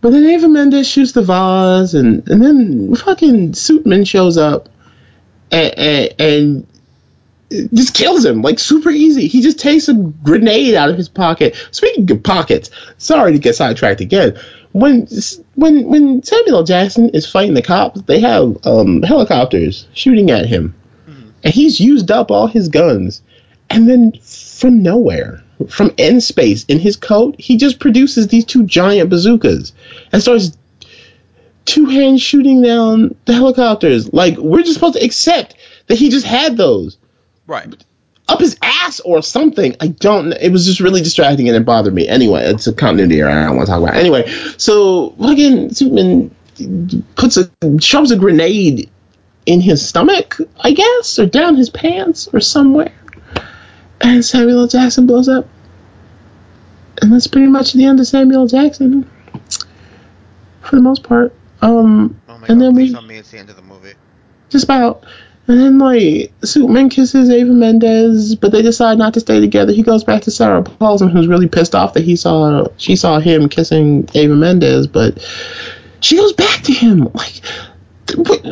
But then Ava Mendes shoots the vase, and, and then fucking Suitman shows up and, and, and just kills him like super easy. He just takes a grenade out of his pocket. Speaking of pockets, sorry to get sidetracked again. When when when Samuel L. Jackson is fighting the cops, they have um, helicopters shooting at him, and he's used up all his guns. And then from nowhere, from end space in his coat, he just produces these two giant bazookas and starts two hands shooting down the helicopters. Like we're just supposed to accept that he just had those Right. Up his ass or something. I don't know. It was just really distracting and it bothered me. Anyway, it's a continuity error I don't want to talk about. Anyway, so fucking Superman puts a shoves a grenade in his stomach, I guess, or down his pants or somewhere. And Samuel L. Jackson blows up. And that's pretty much the end of Samuel L. Jackson. For the most part. Um Oh my And god, then we- tell me it's the end of the movie. just about. And then like Superman kisses Ava Mendes, but they decide not to stay together. He goes back to Sarah Paulson, who's really pissed off that he saw she saw him kissing Ava Mendes, but she goes back to him. Like,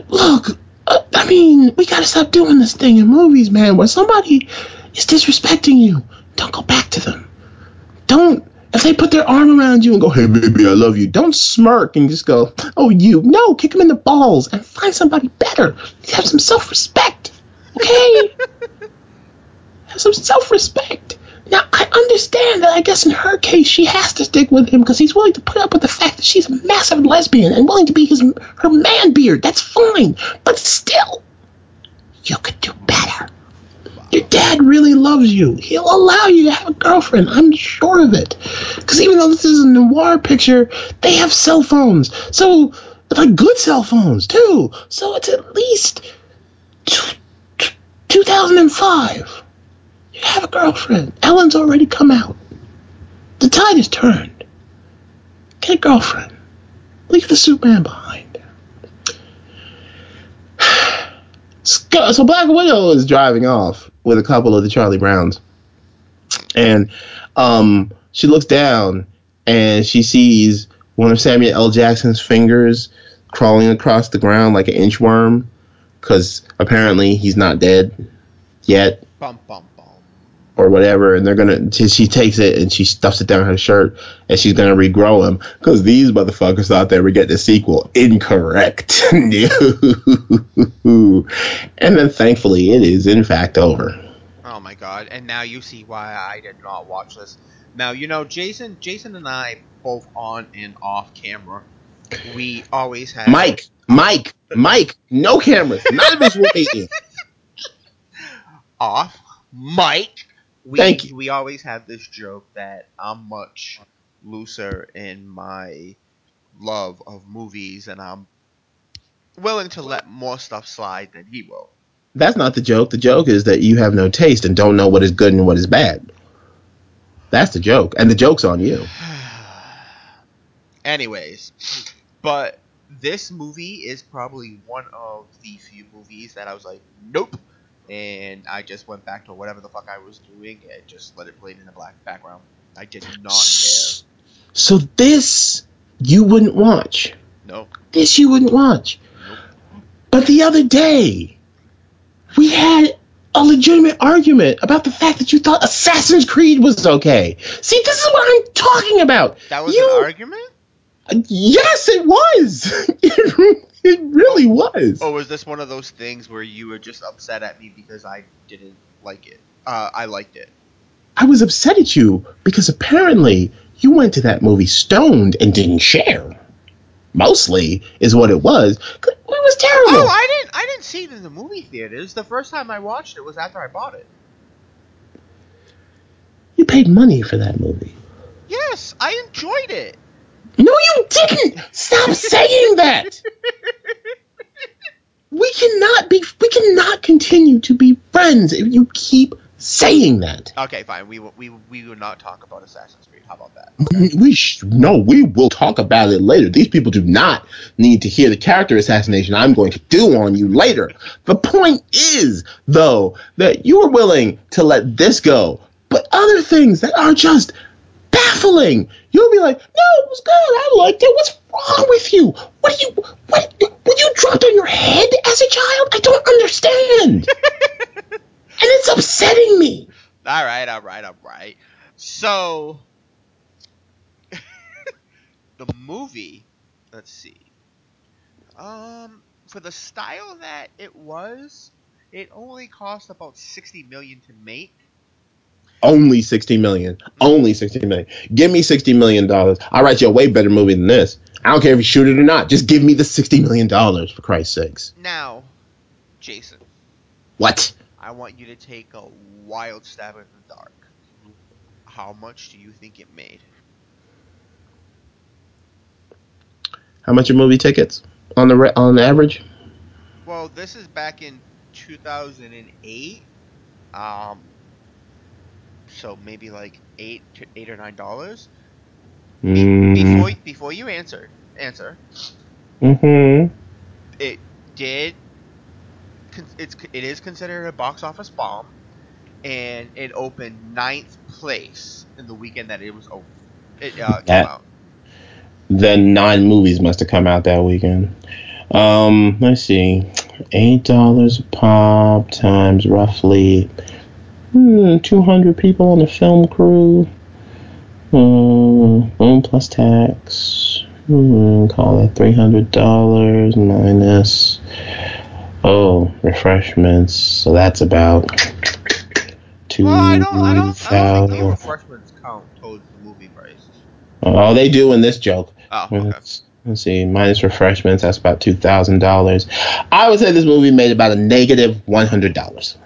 look, uh, I mean, we gotta stop doing this thing in movies, man. When somebody is disrespecting you, don't go back to them. Don't. If they put their arm around you and go, "Hey, baby, I love you," don't smirk and just go, "Oh, you." No, kick them in the balls and find somebody better. Have some self-respect, okay? Have some self respect. Now, I understand that I guess in her case she has to stick with him because he's willing to put up with the fact that she's a massive lesbian and willing to be his her man beard. That's fine. But still, you could do better. Your dad really loves you. He'll allow you to have a girlfriend. I'm sure of it. Because even though this is a noir picture, they have cell phones. So, like good cell phones, too. So it's at least t- t- 2005. You have a girlfriend. Ellen's already come out. The tide has turned. Get a girlfriend. Leave the Superman behind. So Black Widow is driving off with a couple of the Charlie Browns, and um, she looks down and she sees one of Samuel L. Jackson's fingers crawling across the ground like an inchworm, because apparently he's not dead yet Bum bum. Or whatever, and they're gonna. She, she takes it and she stuffs it down her shirt, and she's gonna regrow him because these motherfuckers thought they were getting a sequel. Incorrect. And then thankfully, it is in fact over. Oh my god! And now you see why I did not watch this. Now you know Jason. Jason and I both on and off camera. We always have Mike, Mike, Mike. No cameras. None of us will be in. off Mike. We, Thank you. We always have this joke that I'm much looser in my love of movies, and I'm willing to let more stuff slide than he will. That's not the joke. The joke is that you have no taste and don't know what is good and what is bad. That's the joke, and the joke's on you. Anyways, but this movie is probably one of the few movies that I was like, nope. And I just went back to whatever the fuck I was doing and just let it play in the black background. I did not care. So this you wouldn't watch. No. This you wouldn't watch. Nope. But the other day, we had a legitimate argument about the fact that you thought Assassin's Creed was okay. See, this is what I'm talking about. That was You- an argument? Yes, it was. It, it really was. Or was this one of those things where you were just upset at me because I didn't like it? Uh, I liked it. I was upset at you because apparently you went to that movie stoned and didn't share. Mostly is what it was. It was terrible. Oh, I didn't. I didn't see it in the movie theaters. The first time I watched it was after I bought it. you paid money for that movie. Yes, I enjoyed it. No, you didn't. Stop saying that. We cannot be. We cannot continue to be friends if you keep saying that. Okay, fine. We will, we we will not talk about Assassin's Creed. How about that? We sh- no, we will talk about it later. These people do not need to hear the character assassination I'm going to do on you later. The point is, though, that you are willing to let this go, but other things that are just baffling, you'll be like, "No, it was good. I liked it. What's wrong with you? What do you what? Were you dropped on your head as a child? I don't understand." and it's upsetting me. All right, all right, all right. So, the movie. Let's see. Um, for the style that it was, it only cost about sixty million to make. Only sixty million. Only sixty million. Give me sixty million dollars. I'll write you a way better movie than this. I don't care if you shoot it or not. Just give me the sixty million dollars for Christ's sakes. Now, Jason, What? I want you to take a wild stab in the dark. How much do you think it made? How much are movie tickets on the re- on the average? Well, this is back in 2008. Um, so maybe like eight to eight or nine dollars. Mm, Before before you answer answer, hmm it did. It's it is considered a box office bomb, and it opened ninth place in the weekend that it was open. It uh, came That- out. Then nine movies must have come out that weekend. Um, let's see, eight dollars a pop times roughly hmm, two hundred people on the film crew. Hmm, boom plus tax. Hmm, call it three hundred dollars minus. Oh, refreshments. So that's about two Well, I don't, I don't, I don't think any refreshments count towards the movie price. Oh, they do in this joke. Oh, okay. Let's, let's see, minus refreshments, that's about two thousand dollars. I would say this movie made about a negative one hundred dollars.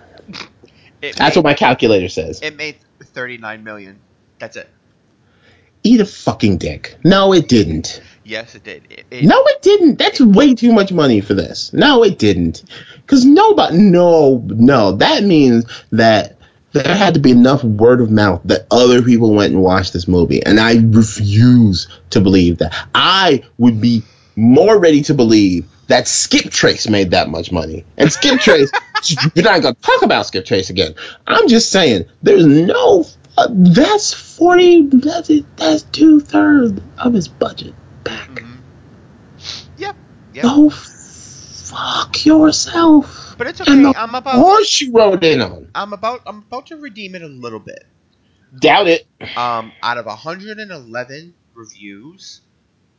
It That's made, what my calculator says. it made thirty nine million. That's it. Eat a fucking dick. No, it didn't. Yes, it did. It, it, No, it didn't. That's way too much money for this. No, it didn't. Because nobody, no, no. That means that there had to be enough word of mouth that other people went and watched this movie. And I refuse to believe that. I would be more ready to believe that Skip Trace made that much money. And Skip Trace, you're not going to talk about Skip Trace again. I'm just saying, there's no, uh, that's 40, that's, that's two thirds of his budget back. Mhm. Yep. Yep. Go fuck yourself. But it's And okay. the I'm about. horse you rode in on. I'm about. I'm about to redeem it a little bit. Doubt it. Um, out of 111 reviews,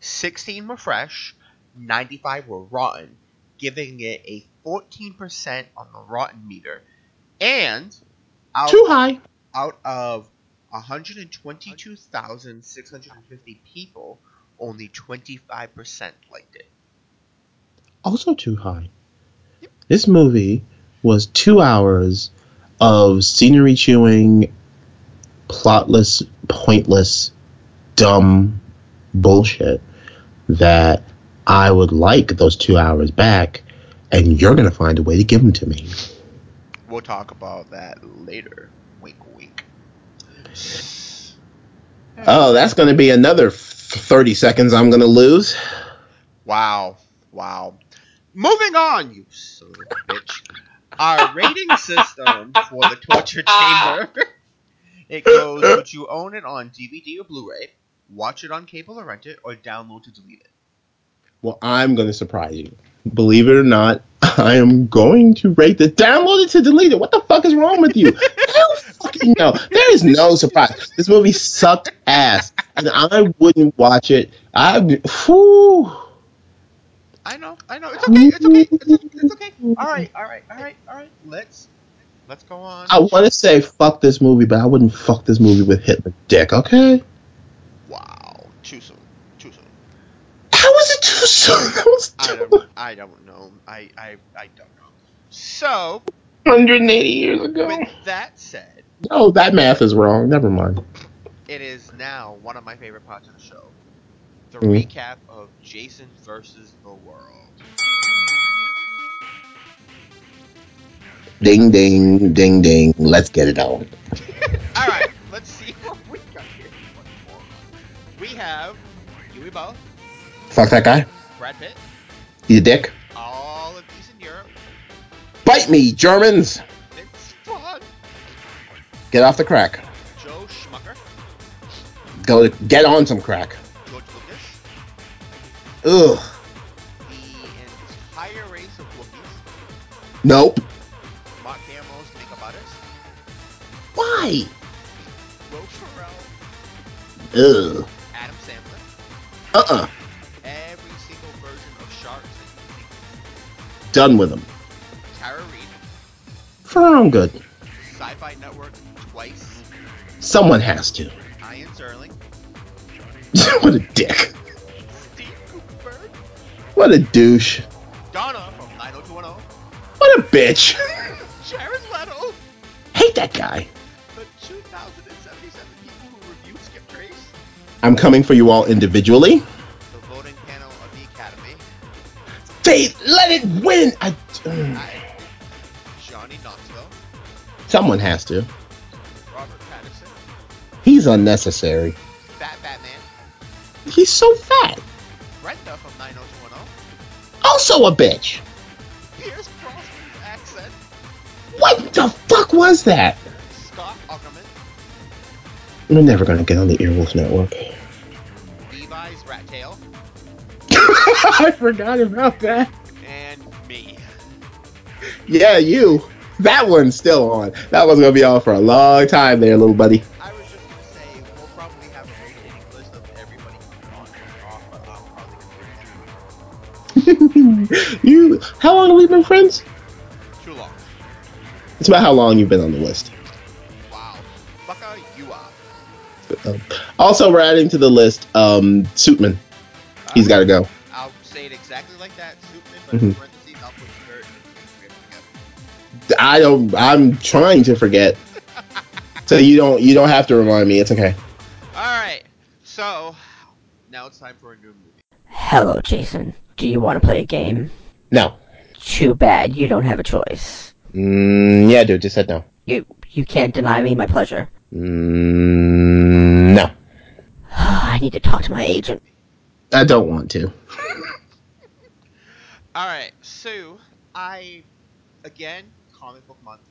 16 were fresh, 95 were rotten, giving it a 14% on the rotten meter. And out, Too high. out of 122,650 people, only 25% liked it. Also too high. This movie was two hours of scenery chewing, plotless, pointless, dumb bullshit that I would like those two hours back, and you're gonna find a way to give them to me. We'll talk about that later. Wink, wink. Oh, that's gonna be another 30 seconds I'm gonna lose. Wow. Wow. Moving on, you son of a bitch. Our rating system for the torture chamber. It goes would you own it on DVD or Blu-ray, watch it on cable or rent it, or download to delete it. Well, I'm going to surprise you. Believe it or not, I am going to rate the download it to delete it. What the fuck is wrong with you? Hell fucking no. There is no surprise. This movie sucked ass, and I wouldn't watch it. I, whew. I know, I know. It's okay. It's okay. It's, it's okay. All right, all right, all right, all right. Let's let's go on. I want to say fuck this movie, but I wouldn't fuck this movie with Hitler dick. Okay? Wow, too soon. Too soon. How was it too soon? I don't. I don't know. I I I don't know. So 180 years ago. with that said, Oh, that math is wrong. Never mind. it is now one of my favorite parts of the show. The Mhm. recap of Jason versus the world. Ding, ding, ding, ding. Let's get it on. All right, let's see what we got here. We have Huey Bow, Fuck that guy. Brad Pitt, You dick. all of these in Europe. Bite me, Germans. It's fun. Get off the crack. Joe Schmucker, Go to get on some crack. George Lucas, Ugh. the entire race of Wookiees, Nope. Mark Hamill's makeup artist, Why? Will Ferrell, Ugh. Adam Sandler, Uh-uh. every Done with them. Tara Reid, For our own good. Sci-Fi Network twice, Someone has to. Ian Ziering, what a dick. Steve Cooper, What a douche. Donna from 90210, What a bitch. Jared Leto, Hate that guy. the 2,077 people who reviewed Skip Trace, I'm coming for you all individually. Faith, let it win. I, I, Johnny Knoxville, someone has to. Robert Pattinson, He's unnecessary. Fat Batman, He's so fat. Brenda from 90210, Also a bitch. Pierce Brosnan's accent, What the fuck was that? Scott Aukerman, We're never gonna get on the Earwolf Network. I forgot about that. and me. Yeah, you. That one's still on. That one's gonna be on for a long time there, little buddy. I was just gonna say we'll probably have a rotating list of everybody on and off, but I'm probably gonna do it you. How long have we been friends? too long. It's about how long you've been on the list. Wow. Fucka, you Um, also, we're adding to the list um, Suitman. He's got to go. I'll say it exactly like that, Superman, but in Mhm. parentheses, I'll put Kurt in case we I don't. I'm trying to forget. so you don't. You don't have to remind me. It's okay. Alright, so now it's time for a new movie. Hello, Jason. Do you want to play a game? No. Too bad you don't have a choice. Mm, yeah, dude. Just said no. You you can't deny me my pleasure. Mm, no. I need to talk to my agent. I don't want to. Alright, so I, again, comic book month.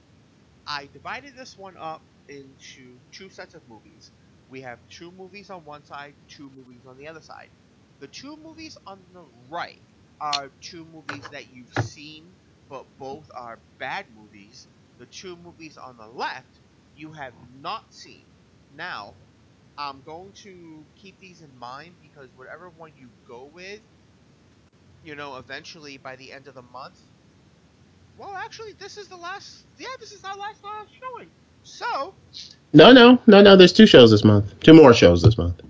I divided this one up into two sets of movies. We have two movies on one side, two movies on the other side. The two movies on the right are two movies that you've seen, but both are bad movies. The two movies on the left you have not seen. Now, I'm going to keep these in mind because whatever one you go with, you know, eventually by the end of the month. Well, actually, this is the last. Yeah, this is our last uh, showing. So, No, no, no, no. There's two shows this month. Two more shows this month.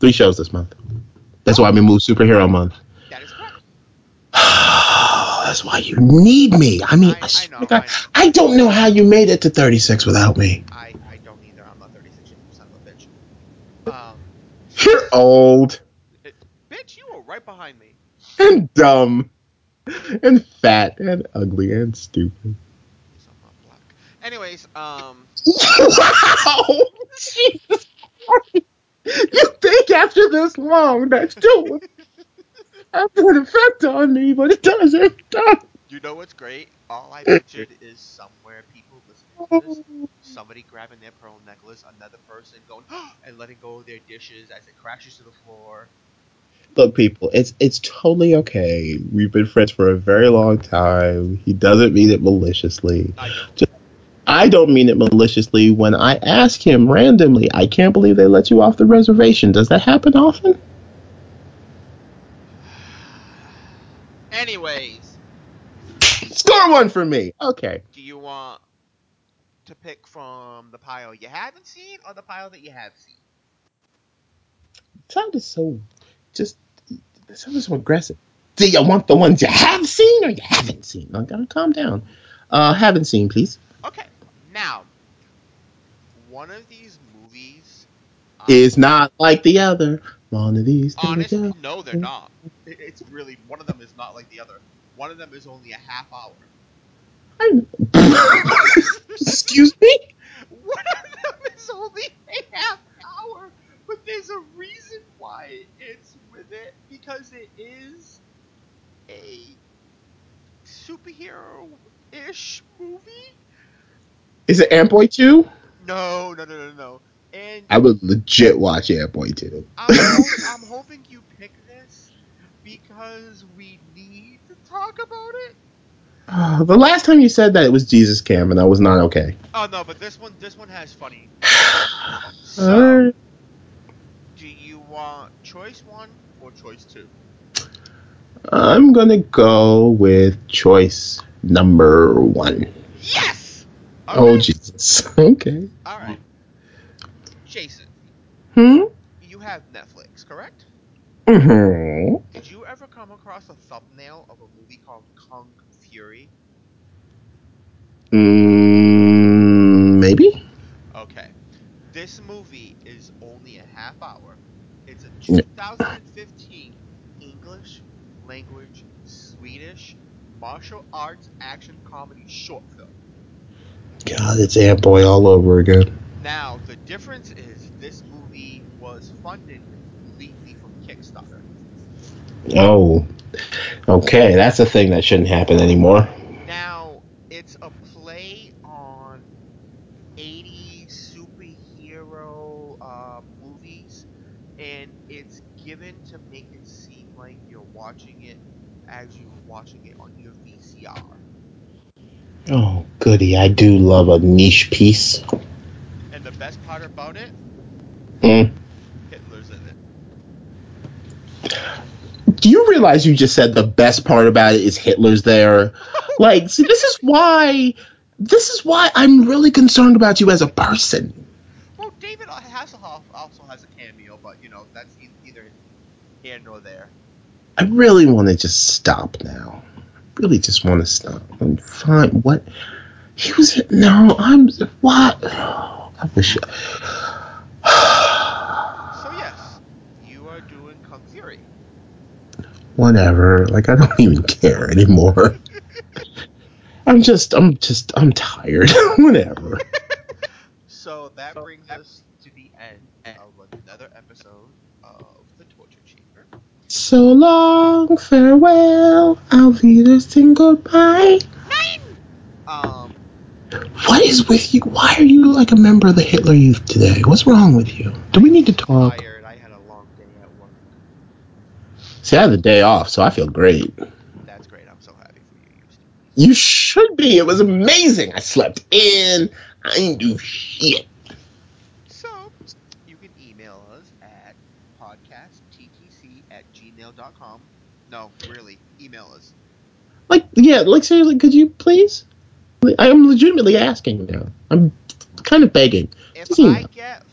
Three shows this month. That's why we moved Superhero Month. that is correct. That's why you need me. I mean, I- I, I know, God, I I don't know how you made it to 36 without me. I, I don't either. I'm not 36 years son of a bitch. Um, You're old bitch, you were right behind me. And dumb and fat and ugly and stupid. Yes, I'm not black. Anyways, um, wow! Jesus Christ. You think after this long that still would have an effect on me, but it doesn't. you know what's great? All I pictured is somewhere people listening to this, somebody grabbing their pearl necklace, another person going and letting go of their dishes as it crashes to the floor. Look, people, it's it's totally okay. We've been friends for a very long time. He doesn't mean it maliciously. I don't. Just- I don't mean it maliciously when I ask him randomly, I can't believe they let you off the reservation. Does that happen often? Anyways, Score one for me. Okay. do you want to pick from the pile you haven't seen or the pile that you have seen? Sounded so just that sounded so aggressive. Do you want the ones you have seen or you haven't seen? I gotta calm down. Uh haven't seen, please. Okay, now one of these movies um, Is not like the other. One of these honestly no, they're not. It's really one of them is not like the other. One of them is only a half hour. Excuse me? One of them is only a half hour, but there's a reason why it's with it because it is a superhero-ish movie. Is it Ant Boy 2? No, no, no, no, no. And I would legit watch Ant Boy 2. I'm, ho- I'm hoping you pick this because we need to talk about it. Uh, the last time you said that it was Jesus Cam and I was not okay. Oh no, but this one, this one has funny. So, do you want choice one or choice two? I'm gonna go with choice number one. Yes. Oh Okay. Jesus. Okay. All right. Jason, Hmm. you have Netflix, correct? Mm-hmm. Did you ever come across a thumbnail of a movie called Kung Fury? Mm, maybe. Okay. This movie is only a half hour. It's a 2015 English language Swedish martial arts action comedy short film. God, it's Ant Boy all over again. Now, the difference is this movie was funded completely from Kickstarter. Oh. Okay, that's a thing that shouldn't happen anymore. Now, it's a play on 80 superhero uh, movies, and it's given to make it seem like you're watching it as you're watching it on your VCR. Oh, goody. I do love a niche piece. And the best part about it, Mm. Hitler's in it. Do you realize you just said the best part about it is Hitler's there? Like, see, this is why. This is why I'm really concerned about you as a person. Well, David Hasselhoff Hasselhoff also has a cameo, but you know that's either here nor there. I really want to just stop now. Really just want to stop and find what he was. No, I'm what? I wish. So yes, you are doing Kung Fury. Whatever. Like I don't even care anymore. I'm just. I'm just. I'm tired. Whatever. So that brings us to the end of another episode of the Torture Chamber. So long, farewell. Auf Wiedersehen, goodbye. Um, What is with you? Why are you like a member of the Hitler Youth today? What's wrong with you? Do we need to talk? tired. I had a long day at work. See, I had the day off, so I feel great. That's great. I'm so happy for you. You should be. It was amazing. I slept in. I didn't do shit. So you can email us at podcastttc at gmail.com. No, really, email us. Like, yeah, like seriously, could you please? I'm legitimately asking now. I'm kind of begging. If Just I get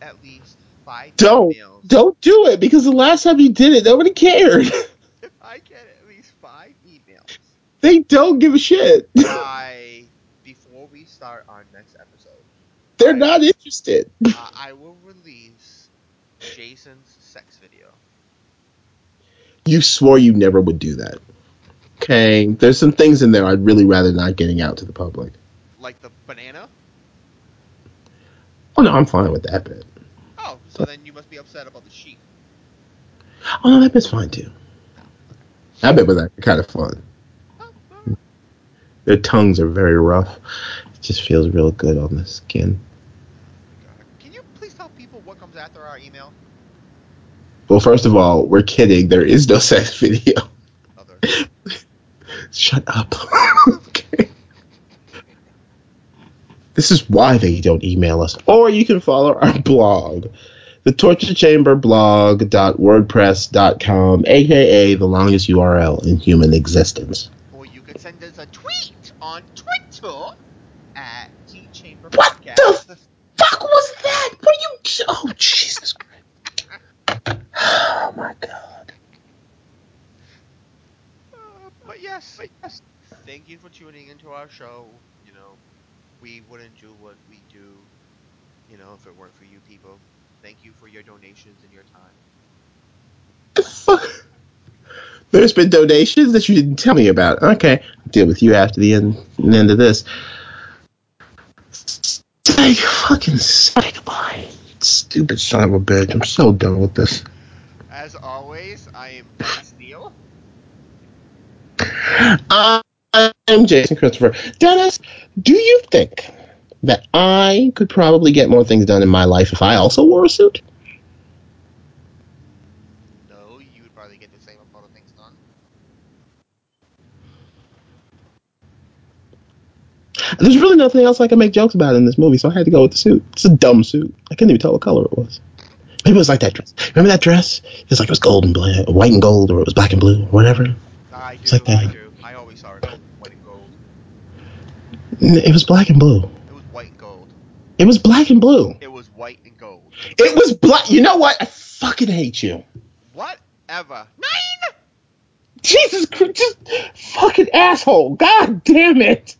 at least five Don't. emails, Don't do it because the last time you did it, nobody cared. if I get at least five emails they don't give a shit. by before we start our next episode, They're I- not interested. uh, I will release Jason's. You swore you never would do that. Okay, there's some things in there I'd really rather not getting out to the public. Like the banana? Oh no, I'm fine with that bit. Oh, so then you must be upset about the sheep. Oh no, that bit's fine too. That bit was actually kind of fun. Oh. Their tongues are very rough. It just feels real good on the skin. Oh Can you please tell people what comes after our email? Well, first of all, we're kidding. There is no sex video. Shut up. okay. This is why they don't email us. Or you can follow our blog, the torturechamberblog.wordpress.com, aka the longest URL in human existence. Or you can send us a tweet on Twitter at T Chamber What the Fuck was that? What are you? Oh Jesus Christ! Oh my God! Uh, but yes, yes, thank you for tuning into our show. You know, we wouldn't do what we do, you know, if it weren't for you people. Thank you for your donations and your time. The fuck? There's been donations that you didn't tell me about. Okay, I'll deal with you after the end, the end of this. Say fucking say goodbye. Stupid son of a bitch. I'm so done with this. As always, I am Dennis Neal. Uh, I'm Jason Christopher. Dennis, do you think that I could probably get more things done in my life if I also wore a suit? No, you would probably get the same amount of things done. There's really nothing else I can make jokes about in this movie, so I had to go with the suit. It's a dumb suit. I couldn't even tell what color it was. Maybe it was like that dress. Remember that dress? It was like it was gold and black, white and gold, or it was black and blue, or whatever. I do, It's like that. I always saw it as white and gold. N- It was black and blue. It was white and gold. It was black and blue. It was white and gold. It was black. You know what? I fucking hate you. Whatever. Nine! Jesus Christ, just fucking asshole. God damn it.